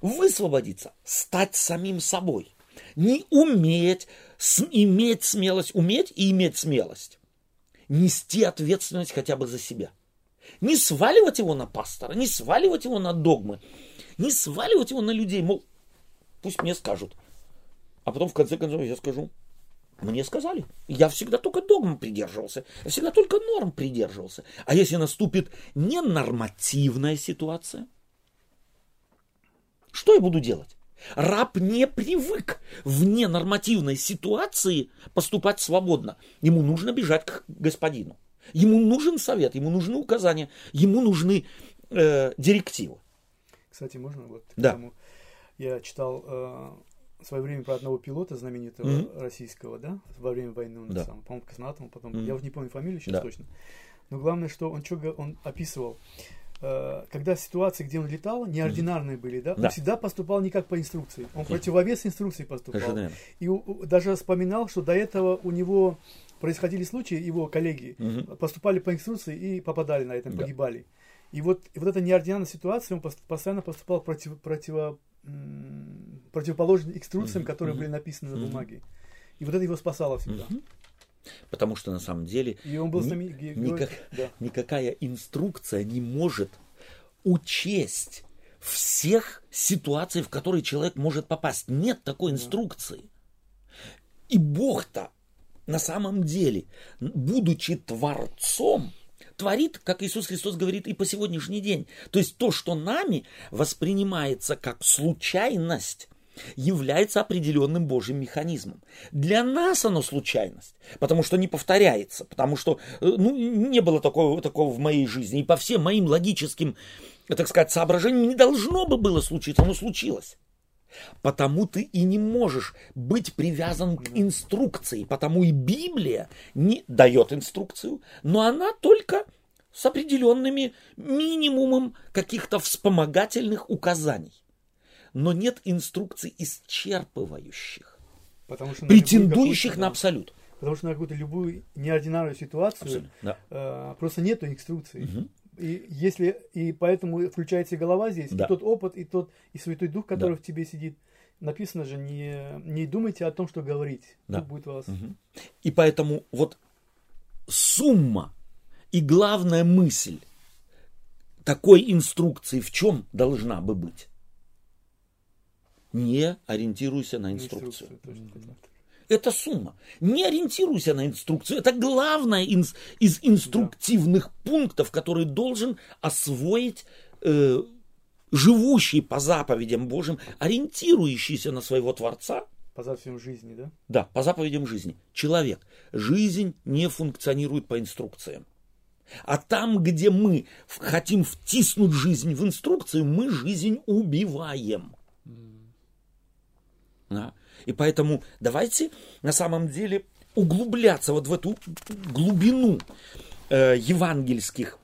Высвободиться, стать самим собой. Не уметь, иметь смелость, уметь и иметь смелость. Нести ответственность хотя бы за себя. Не сваливать его на пастора, не сваливать его на догмы, не сваливать его на людей, мол, пусть мне скажут. А потом в конце концов я скажу, мне сказали. Я всегда только догм придерживался. Я всегда только норм придерживался. А если наступит ненормативная ситуация, что я буду делать? Раб не привык в ненормативной ситуации поступать свободно. Ему нужно бежать к господину. Ему нужен совет, ему нужны указания, ему нужны э, директивы. Кстати, можно вот да. тому, я читал э, в свое время про одного пилота знаменитого Мгм. российского, да, во время войны, он Да. сам, по-моему, космонавтом, потом, Мгм. я уже не помню фамилию сейчас Да. точно. Но главное, что он что он описывал, э, когда ситуации, где он летал, неординарные были, да, Да. он всегда поступал не как по инструкции, он противовес инструкции поступал. И у- даже вспоминал, что до этого у него происходили случаи, его коллеги Мгм. поступали по инструкции и попадали на этом, Да. погибали. И вот, и вот эта неординарная ситуация, он пос- постоянно поступал против, противо, м, противоположно инструкциям, Мгм, которые мгм. были написаны на бумаге. И вот это его спасало всегда. Мгм. Потому что на самом деле И он был Ни- знамени- ге- никак- да. никакая инструкция не может учесть всех ситуаций, в которые человек может попасть. Нет такой инструкции. И Бог-то на самом деле, будучи Творцом, творит, как Иисус Христос говорит, и по сегодняшний день. То есть то, что нами воспринимается как случайность, является определенным Божьим механизмом. Для нас оно случайность, потому что не повторяется, потому что э, ну, не было такого, такого в моей жизни. И по всем моим логическим, так сказать, соображениям не должно бы было случиться, оно случилось. Потому ты и не можешь быть привязан к инструкции. Потому и Библия не дает инструкцию, но она только с определенными минимумом каких-то вспомогательных указаний. Но нет инструкций исчерпывающих, Потому что претендующих на абсолют. Потому что на какую-то любую неординарную ситуацию Абсолютно, да. э, просто нету инструкции. Мгм. И если и поэтому включается голова здесь, Да. и тот опыт, и тот и Святой Дух, который Да. в тебе сидит. Написано же, не, не думайте о том, что говорить. Да. Будет вас. Мгм. И поэтому вот сумма и главная мысль такой инструкции в чем должна бы быть? Не ориентируйся на инструкцию. точно, точно. Это сумма. Не ориентируйся на инструкцию. Это главное инс- из инструктивных пунктов, который должен освоить э, живущий по заповедям Божьим, ориентирующийся на своего Творца, По заповедям жизни, да? да, по заповедям жизни. Человек. Жизнь не функционирует по инструкциям. А там, где мы хотим втиснуть жизнь в инструкцию, мы жизнь убиваем. Да. И поэтому давайте на самом деле углубляться вот в эту глубину э, евангельских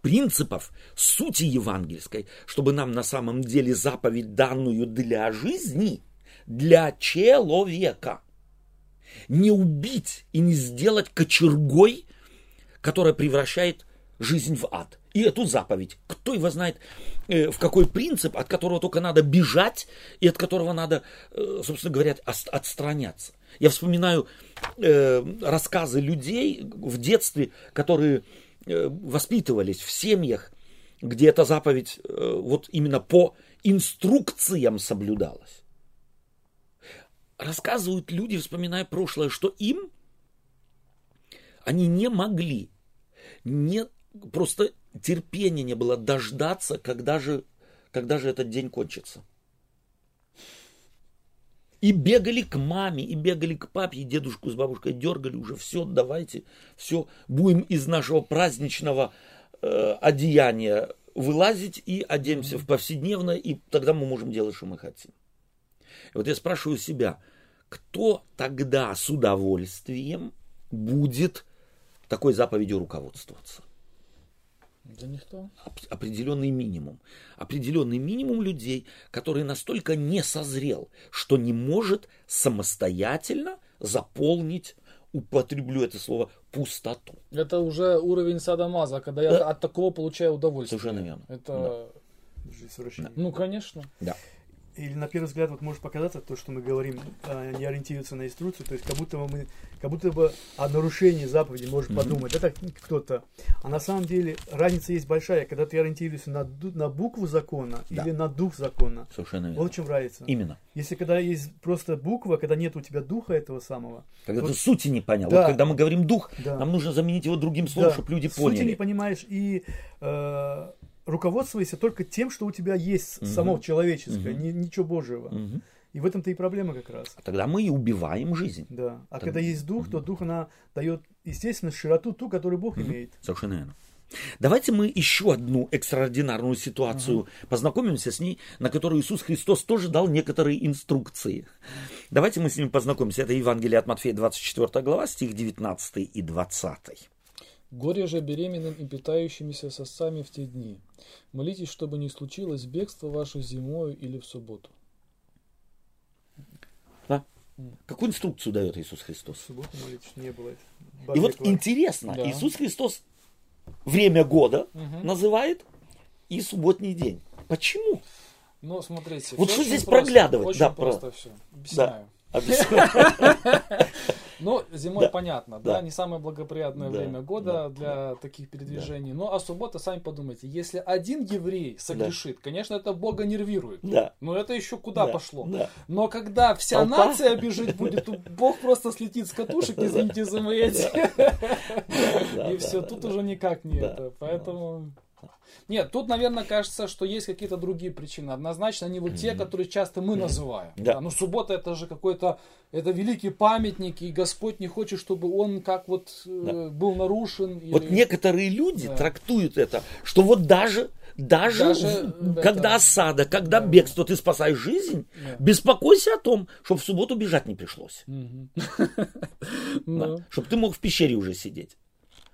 принципов, сути евангельской, чтобы нам на самом деле заповедь данную для жизни, для человека, не убить и не сделать кочергой, которая превращает жизнь в ад. И эту заповедь, кто его знает, э, в какой принцип, от которого только надо бежать и от которого надо, э, собственно говоря, отстраняться. Я вспоминаю э, рассказы людей в детстве, которые воспитывались в семьях, где эта заповедь вот именно по инструкциям соблюдалась. Рассказывают люди, вспоминая прошлое, что им они не могли, не, просто терпения не было дождаться, когда же, когда же этот день кончится. И бегали к маме, и бегали к папе, и дедушку с бабушкой дергали уже, все, давайте, все, будем из нашего праздничного э, одеяния вылазить и оденемся в повседневное, и тогда мы можем делать, что мы хотим. И вот я спрашиваю себя, кто тогда с удовольствием будет такой заповедью руководствоваться? Да никто. Оп- определенный минимум. Определенный минимум людей, который настолько не созрел, что не может самостоятельно заполнить употреблю это слово, пустоту. Это уже уровень садомаза, когда я Да. от такого получаю удовольствие. Совершенно верно. Это, совращения. ну, конечно. Да. Или на первый взгляд вот может показаться то, что мы говорим, а, не ориентируется на инструкцию, то есть как будто бы мы, как будто бы о нарушении заповеди может Мгм. подумать, так кто-то. А на самом деле разница есть большая, когда ты ориентируешься на, на букву закона Да. или на дух закона. Совершенно верно. Вот в чем разница. Именно. Если когда есть просто буква, когда нет у тебя духа этого самого, Когда Вот- ты сути не понял. Да. Вот когда мы говорим дух, Да. нам нужно заменить его другим словом, Да. чтобы люди сути поняли. не понимаешь и э, руководствуйся только тем, что у тебя есть Мгм. само человеческое, Мгм. ни- ничего Божьего. Мгм. И в этом-то и проблема как раз. А Тогда мы и убиваем жизнь. Да. А Так, когда есть дух, то дух она дает, естественно, широту ту, которую Бог имеет. Совершенно верно. Давайте мы еще одну экстраординарную ситуацию познакомимся с ней, на которую Иисус Христос тоже дал некоторые инструкции. Давайте мы с ними познакомимся. Это Евангелие от Матфея, 24 глава, стих 19 и 20. Горе же беременным и питающимися сосами в те дни. Молитесь, чтобы не случилось бегство ваше зимою или в субботу. Да? Какую инструкцию дает Иисус В Христос? субботу молитесь, не было. И вот интересно, Да. Иисус Христос время года Мгм. называет и субботний день. Почему? Ну, смотрите. Вот что здесь просто, проглядывать? Очень Да, просто все. Объясняю. Объясняю. Ну, зимой Да. понятно, да. Да. не самое благоприятное Да, время года да, для таких передвижений. Ну, а суббота, сами подумайте, если один еврей согрешит, конечно, это Бога нервирует. Да. Но это еще куда Да, пошло. да. Но когда вся Толпа. нация бежит будет, Бог просто слетит с катушек, извините за мои эти. Да, И да, все, да, тут да. уже никак не Да, это. Поэтому... Нет, тут, наверное, кажется, что есть какие-то другие причины. Однозначно, они вот те, которые часто мы называем. Да. Да, Ну, суббота это же какой-то, это великий памятник, и Господь не хочет, чтобы он как вот э, Да. был нарушен. Вот или- некоторые люди Да. трактуют это, что вот даже, даже, Даже, э, когда это- осада, когда Да. бегство, ты спасаешь жизнь, Да. беспокойся о том, чтобы в субботу бежать не пришлось. Ну, Чтобы ты мог в пещере уже сидеть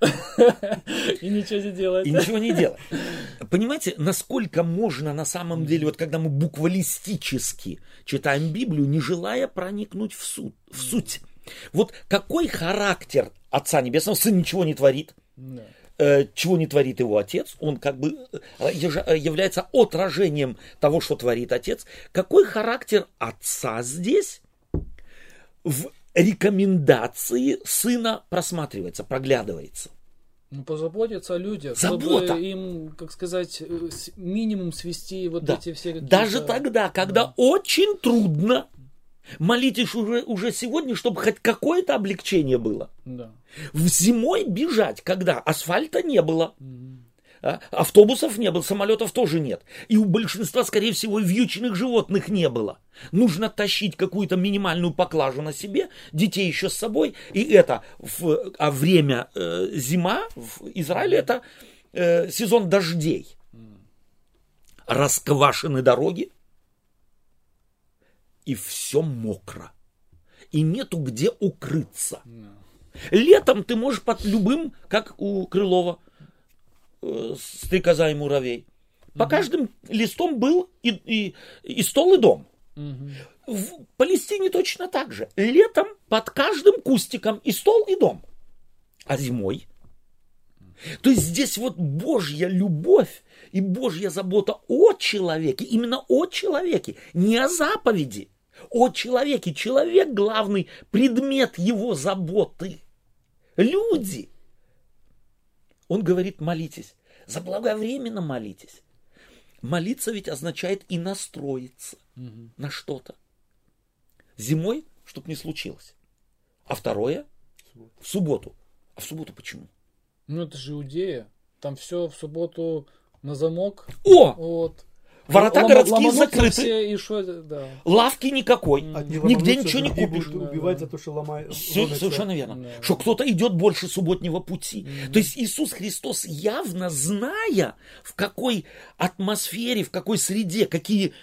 И ничего не делать. и ничего не делать. Понимаете, насколько можно на самом деле, вот когда мы буквалистически читаем Библию, не желая проникнуть в, суть, в суть. Вот какой характер Отца Небесного, Сын ничего не творит, э, чего не творит его отец, он как бы э, э, является отражением того, что творит отец. Какой характер отца здесь в рекомендации сына просматривается, проглядывается? Ну, позаботиться о людях, Забота. чтобы им, как сказать, э, минимум свести вот Да. эти все какие-то... Даже тогда, когда очень трудно, молитесь уже, уже сегодня, чтобы хоть какое-то облегчение было. Да. В зимой бежать, когда асфальта не было, Мгм. А? Автобусов не было, самолетов тоже нет. И у большинства, скорее всего, вьючных животных не было. Нужно тащить какую-то минимальную поклажу на себе, детей еще с собой. И это, в, а время э, зима в Израиле это э, сезон дождей. Расквашены дороги, и все мокро. И нету где укрыться. Летом ты можешь под любым, как у Крылова, стрекоза и муравей. По каждым листом был и, и, и стол, и дом. Мгм. В Палестине точно так же. Летом под каждым кустиком и стол, и дом. А зимой? То есть здесь вот Божья любовь и Божья забота о человеке, именно о человеке, не о заповеди, о человеке. Человек главный предмет его заботы. Люди. Он говорит, молитесь. Заблаговременно молитесь. Молиться ведь означает и настроиться Мгм. на что-то. Зимой, чтобы не случилось. А второе в субботу. А в субботу почему? Ну, это же Иудея. Там все в субботу на замок. О! Вот. Ворота Лома- городские закрыты. все, и это- да. Лавки никакой. Одни Нигде ничего не купишь. Да, убивать да. за то, что ломают. Все совершенно верно. Да. Что кто-то идет больше субботнего пути. То есть Иисус Христос, явно зная, в какой атмосфере, в какой среде, какие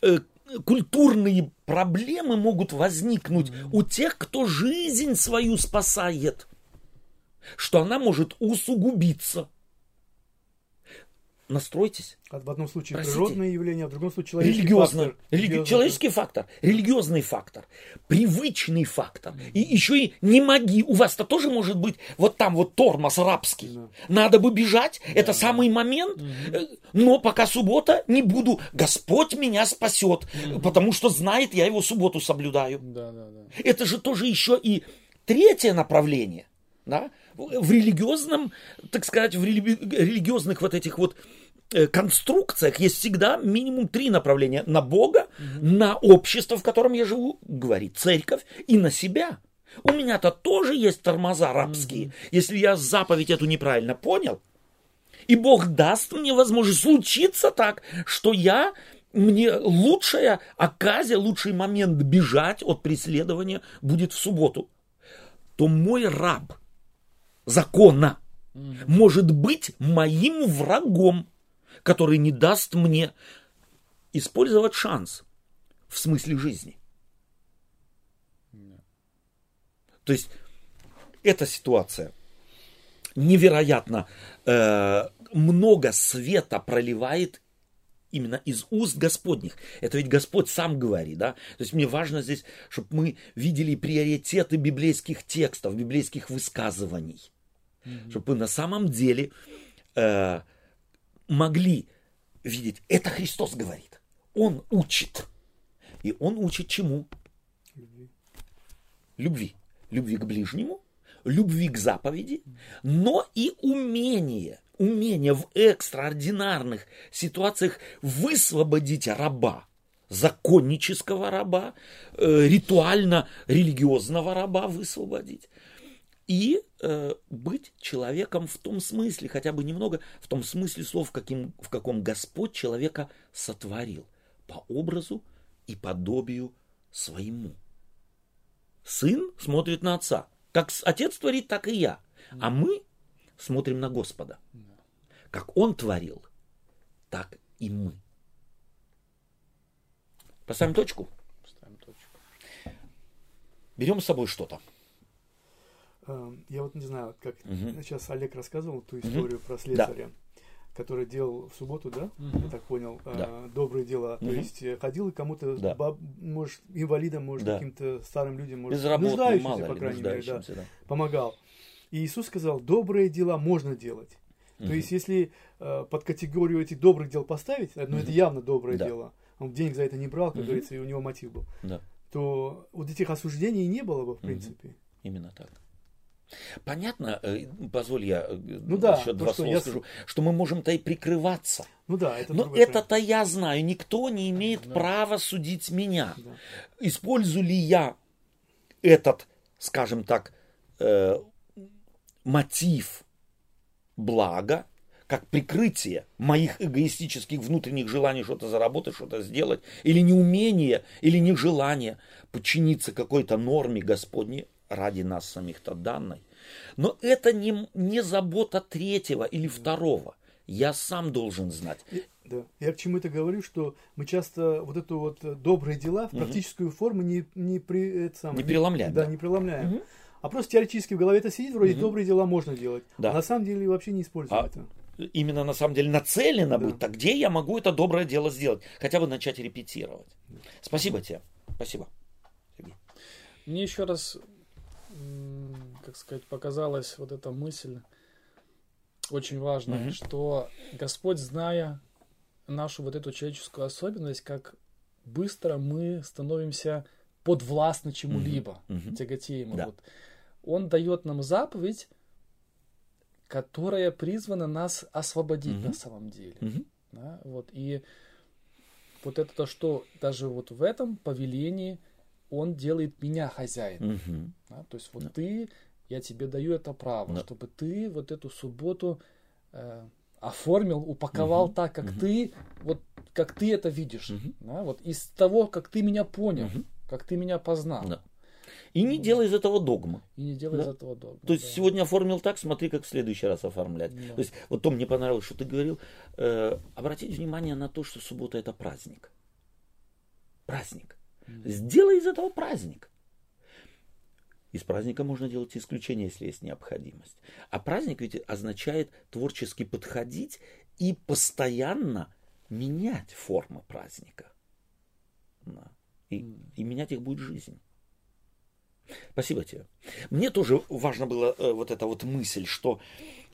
э, культурные проблемы могут возникнуть у тех, кто жизнь свою спасает, что она может усугубиться. Настройтесь. В одном случае Простите. природное явление, а в другом случае человеческий Религиозный, фактор. религи- Религиозный. человеческий фактор, религиозный фактор, привычный фактор. И еще и не моги. У вас-то тоже может быть вот там вот тормоз рабский. Да. Надо бы бежать, это самый момент. Э, Но пока суббота, не буду. Господь меня спасет, потому что знает, я его субботу соблюдаю. Да, да, да. Это же тоже еще и третье направление. Да? В религиозном, так сказать, в рели- религиозных вот этих вот конструкциях есть всегда минимум три направления. На Бога, на общество, в котором я живу, говорит церковь, и на себя. У меня-то тоже есть тормоза рабские. Если я заповедь эту неправильно понял, и Бог даст мне возможность случиться так, что я мне лучшая оказия, лучший момент бежать от преследования будет в субботу, то мой раб закона может быть моим врагом, который не даст мне использовать шанс в смысле жизни. То есть эта ситуация невероятно э, много света проливает именно из уст Господних. Это ведь Господь сам говорит, да? То есть мне важно здесь, чтобы мы видели приоритеты библейских текстов, библейских высказываний. Чтобы мы на самом деле э, могли видеть, это Христос говорит. Он учит. И он учит чему? Любви. Любви к ближнему, любви к заповеди, но и умение, умение в экстраординарных ситуациях высвободить раба, законнического раба, э, ритуально-религиозного раба высвободить. И э, быть человеком в том смысле, хотя бы немного, в том смысле слов, каким, в каком Господь человека сотворил, по образу и подобию своему. Сын смотрит на отца. Как отец творит, так и я. А мы смотрим на Господа. Как он творил, так и мы. Поставим точку. Ставим точку. Берем с собой что-то. Э, Я вот не знаю, как Мгм. сейчас Олег рассказывал ту историю про слесаря, который делал в субботу, да, Мгм. я так понял, э, Да. добрые дела. То Мгм. есть э, ходил и кому-то, Да. баб- может, инвалидам, может, Да. каким-то старым людям, может, нуждающимся, мало по крайней мере, да, да. помогал. И Иисус сказал, добрые дела можно делать. То Мгм. есть, если э, под категорию этих добрых дел поставить, ну это явно доброе Да. дело, он денег за это не брал, как Мгм. говорится, и у него мотив был, Да, то вот этих осуждений не было бы, в принципе. именно так. Понятно, э, позволь я э, Ну да, еще два слова я скажу, что мы можем-то и прикрываться. Ну да, это Но это-то я знаю, никто не имеет Да. права судить меня. Да. Использую ли я этот, скажем так, э, мотив блага как прикрытие моих эгоистических внутренних желаний что-то заработать, что-то сделать, или неумение, или нежелание подчиниться какой-то норме Господней ради нас самих-то данной. Но это не, не забота третьего или второго. Я сам должен знать. Да. Я к чему это говорю, что мы часто вот эту вот э, добрые дела в практическую форму не, не, при, это самое, Не переломляем, Да, да. не преломляем. Мгм. А просто теоретически в голове это сидит, вроде Мгм. добрые дела можно делать. Да. А на самом деле вообще не используем А это. именно на самом деле нацелено Да. быть, так где я могу это доброе дело сделать? Хотя бы начать репетировать. Спасибо тебе. Спасибо. Мне еще раз, как сказать, показалась вот эта мысль очень важная, Мгм. что Господь, зная нашу вот эту человеческую особенность, как быстро мы становимся подвластны чему-либо, Мгм. тяготеем. Да. Вот. Он дает нам заповедь, которая призвана нас освободить Мгм. на самом деле. Мгм. Да, вот, и вот это то, что даже вот в этом повелении он делает меня хозяином. Мгм. да, то есть вот Да. ты, я тебе даю это право, Да. чтобы ты вот эту субботу э, оформил, упаковал Мгм. так, как Мгм. ты, вот как ты это видишь. Мгм. да, вот из того, как ты меня понял, Мгм. как ты меня познал. Да. И не делай из этого догмы. И не делай Да. из этого догму. То есть да. сегодня оформил так, смотри, как в следующий раз оформлять. Да. То есть вот то мне понравилось, что ты говорил. э, обратить внимание на то, что суббота это праздник. Праздник. Сделай из этого праздник. Из праздника можно делать исключение, если есть необходимость. А праздник ведь означает творчески подходить и постоянно менять формы праздника. Да. И, и менять их будет жизнь. Спасибо тебе. Мне тоже важно было э, вот эта вот мысль, что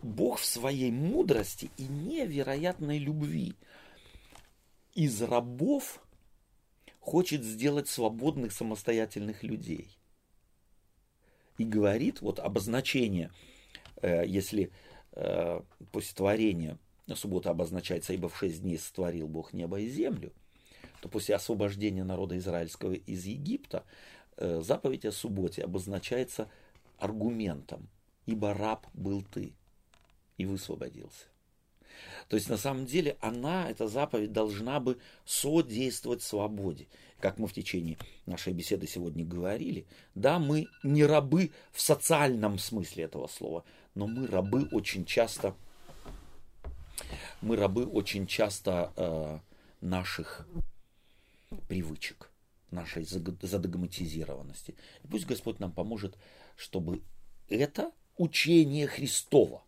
Бог в своей мудрости и невероятной любви из рабов хочет сделать свободных самостоятельных людей. И говорит, вот обозначение, э, если э, после творения суббота обозначается, ибо в шесть дней сотворил Бог небо и землю, то после освобождения народа израильского из Египта э, заповедь о субботе обозначается аргументом, ибо раб был ты и высвободился. То есть на самом деле она, эта заповедь, должна бы содействовать свободе. Как мы в течение нашей беседы сегодня говорили, да, мы не рабы в социальном смысле этого слова, но мы рабы очень часто, мы рабы очень часто э, наших привычек, нашей задогматизированности. И пусть Господь нам поможет, чтобы это учение Христова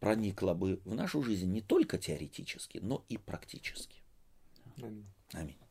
проникло бы в нашу жизнь не только теоретически, но и практически. Аминь. Аминь. Аминь.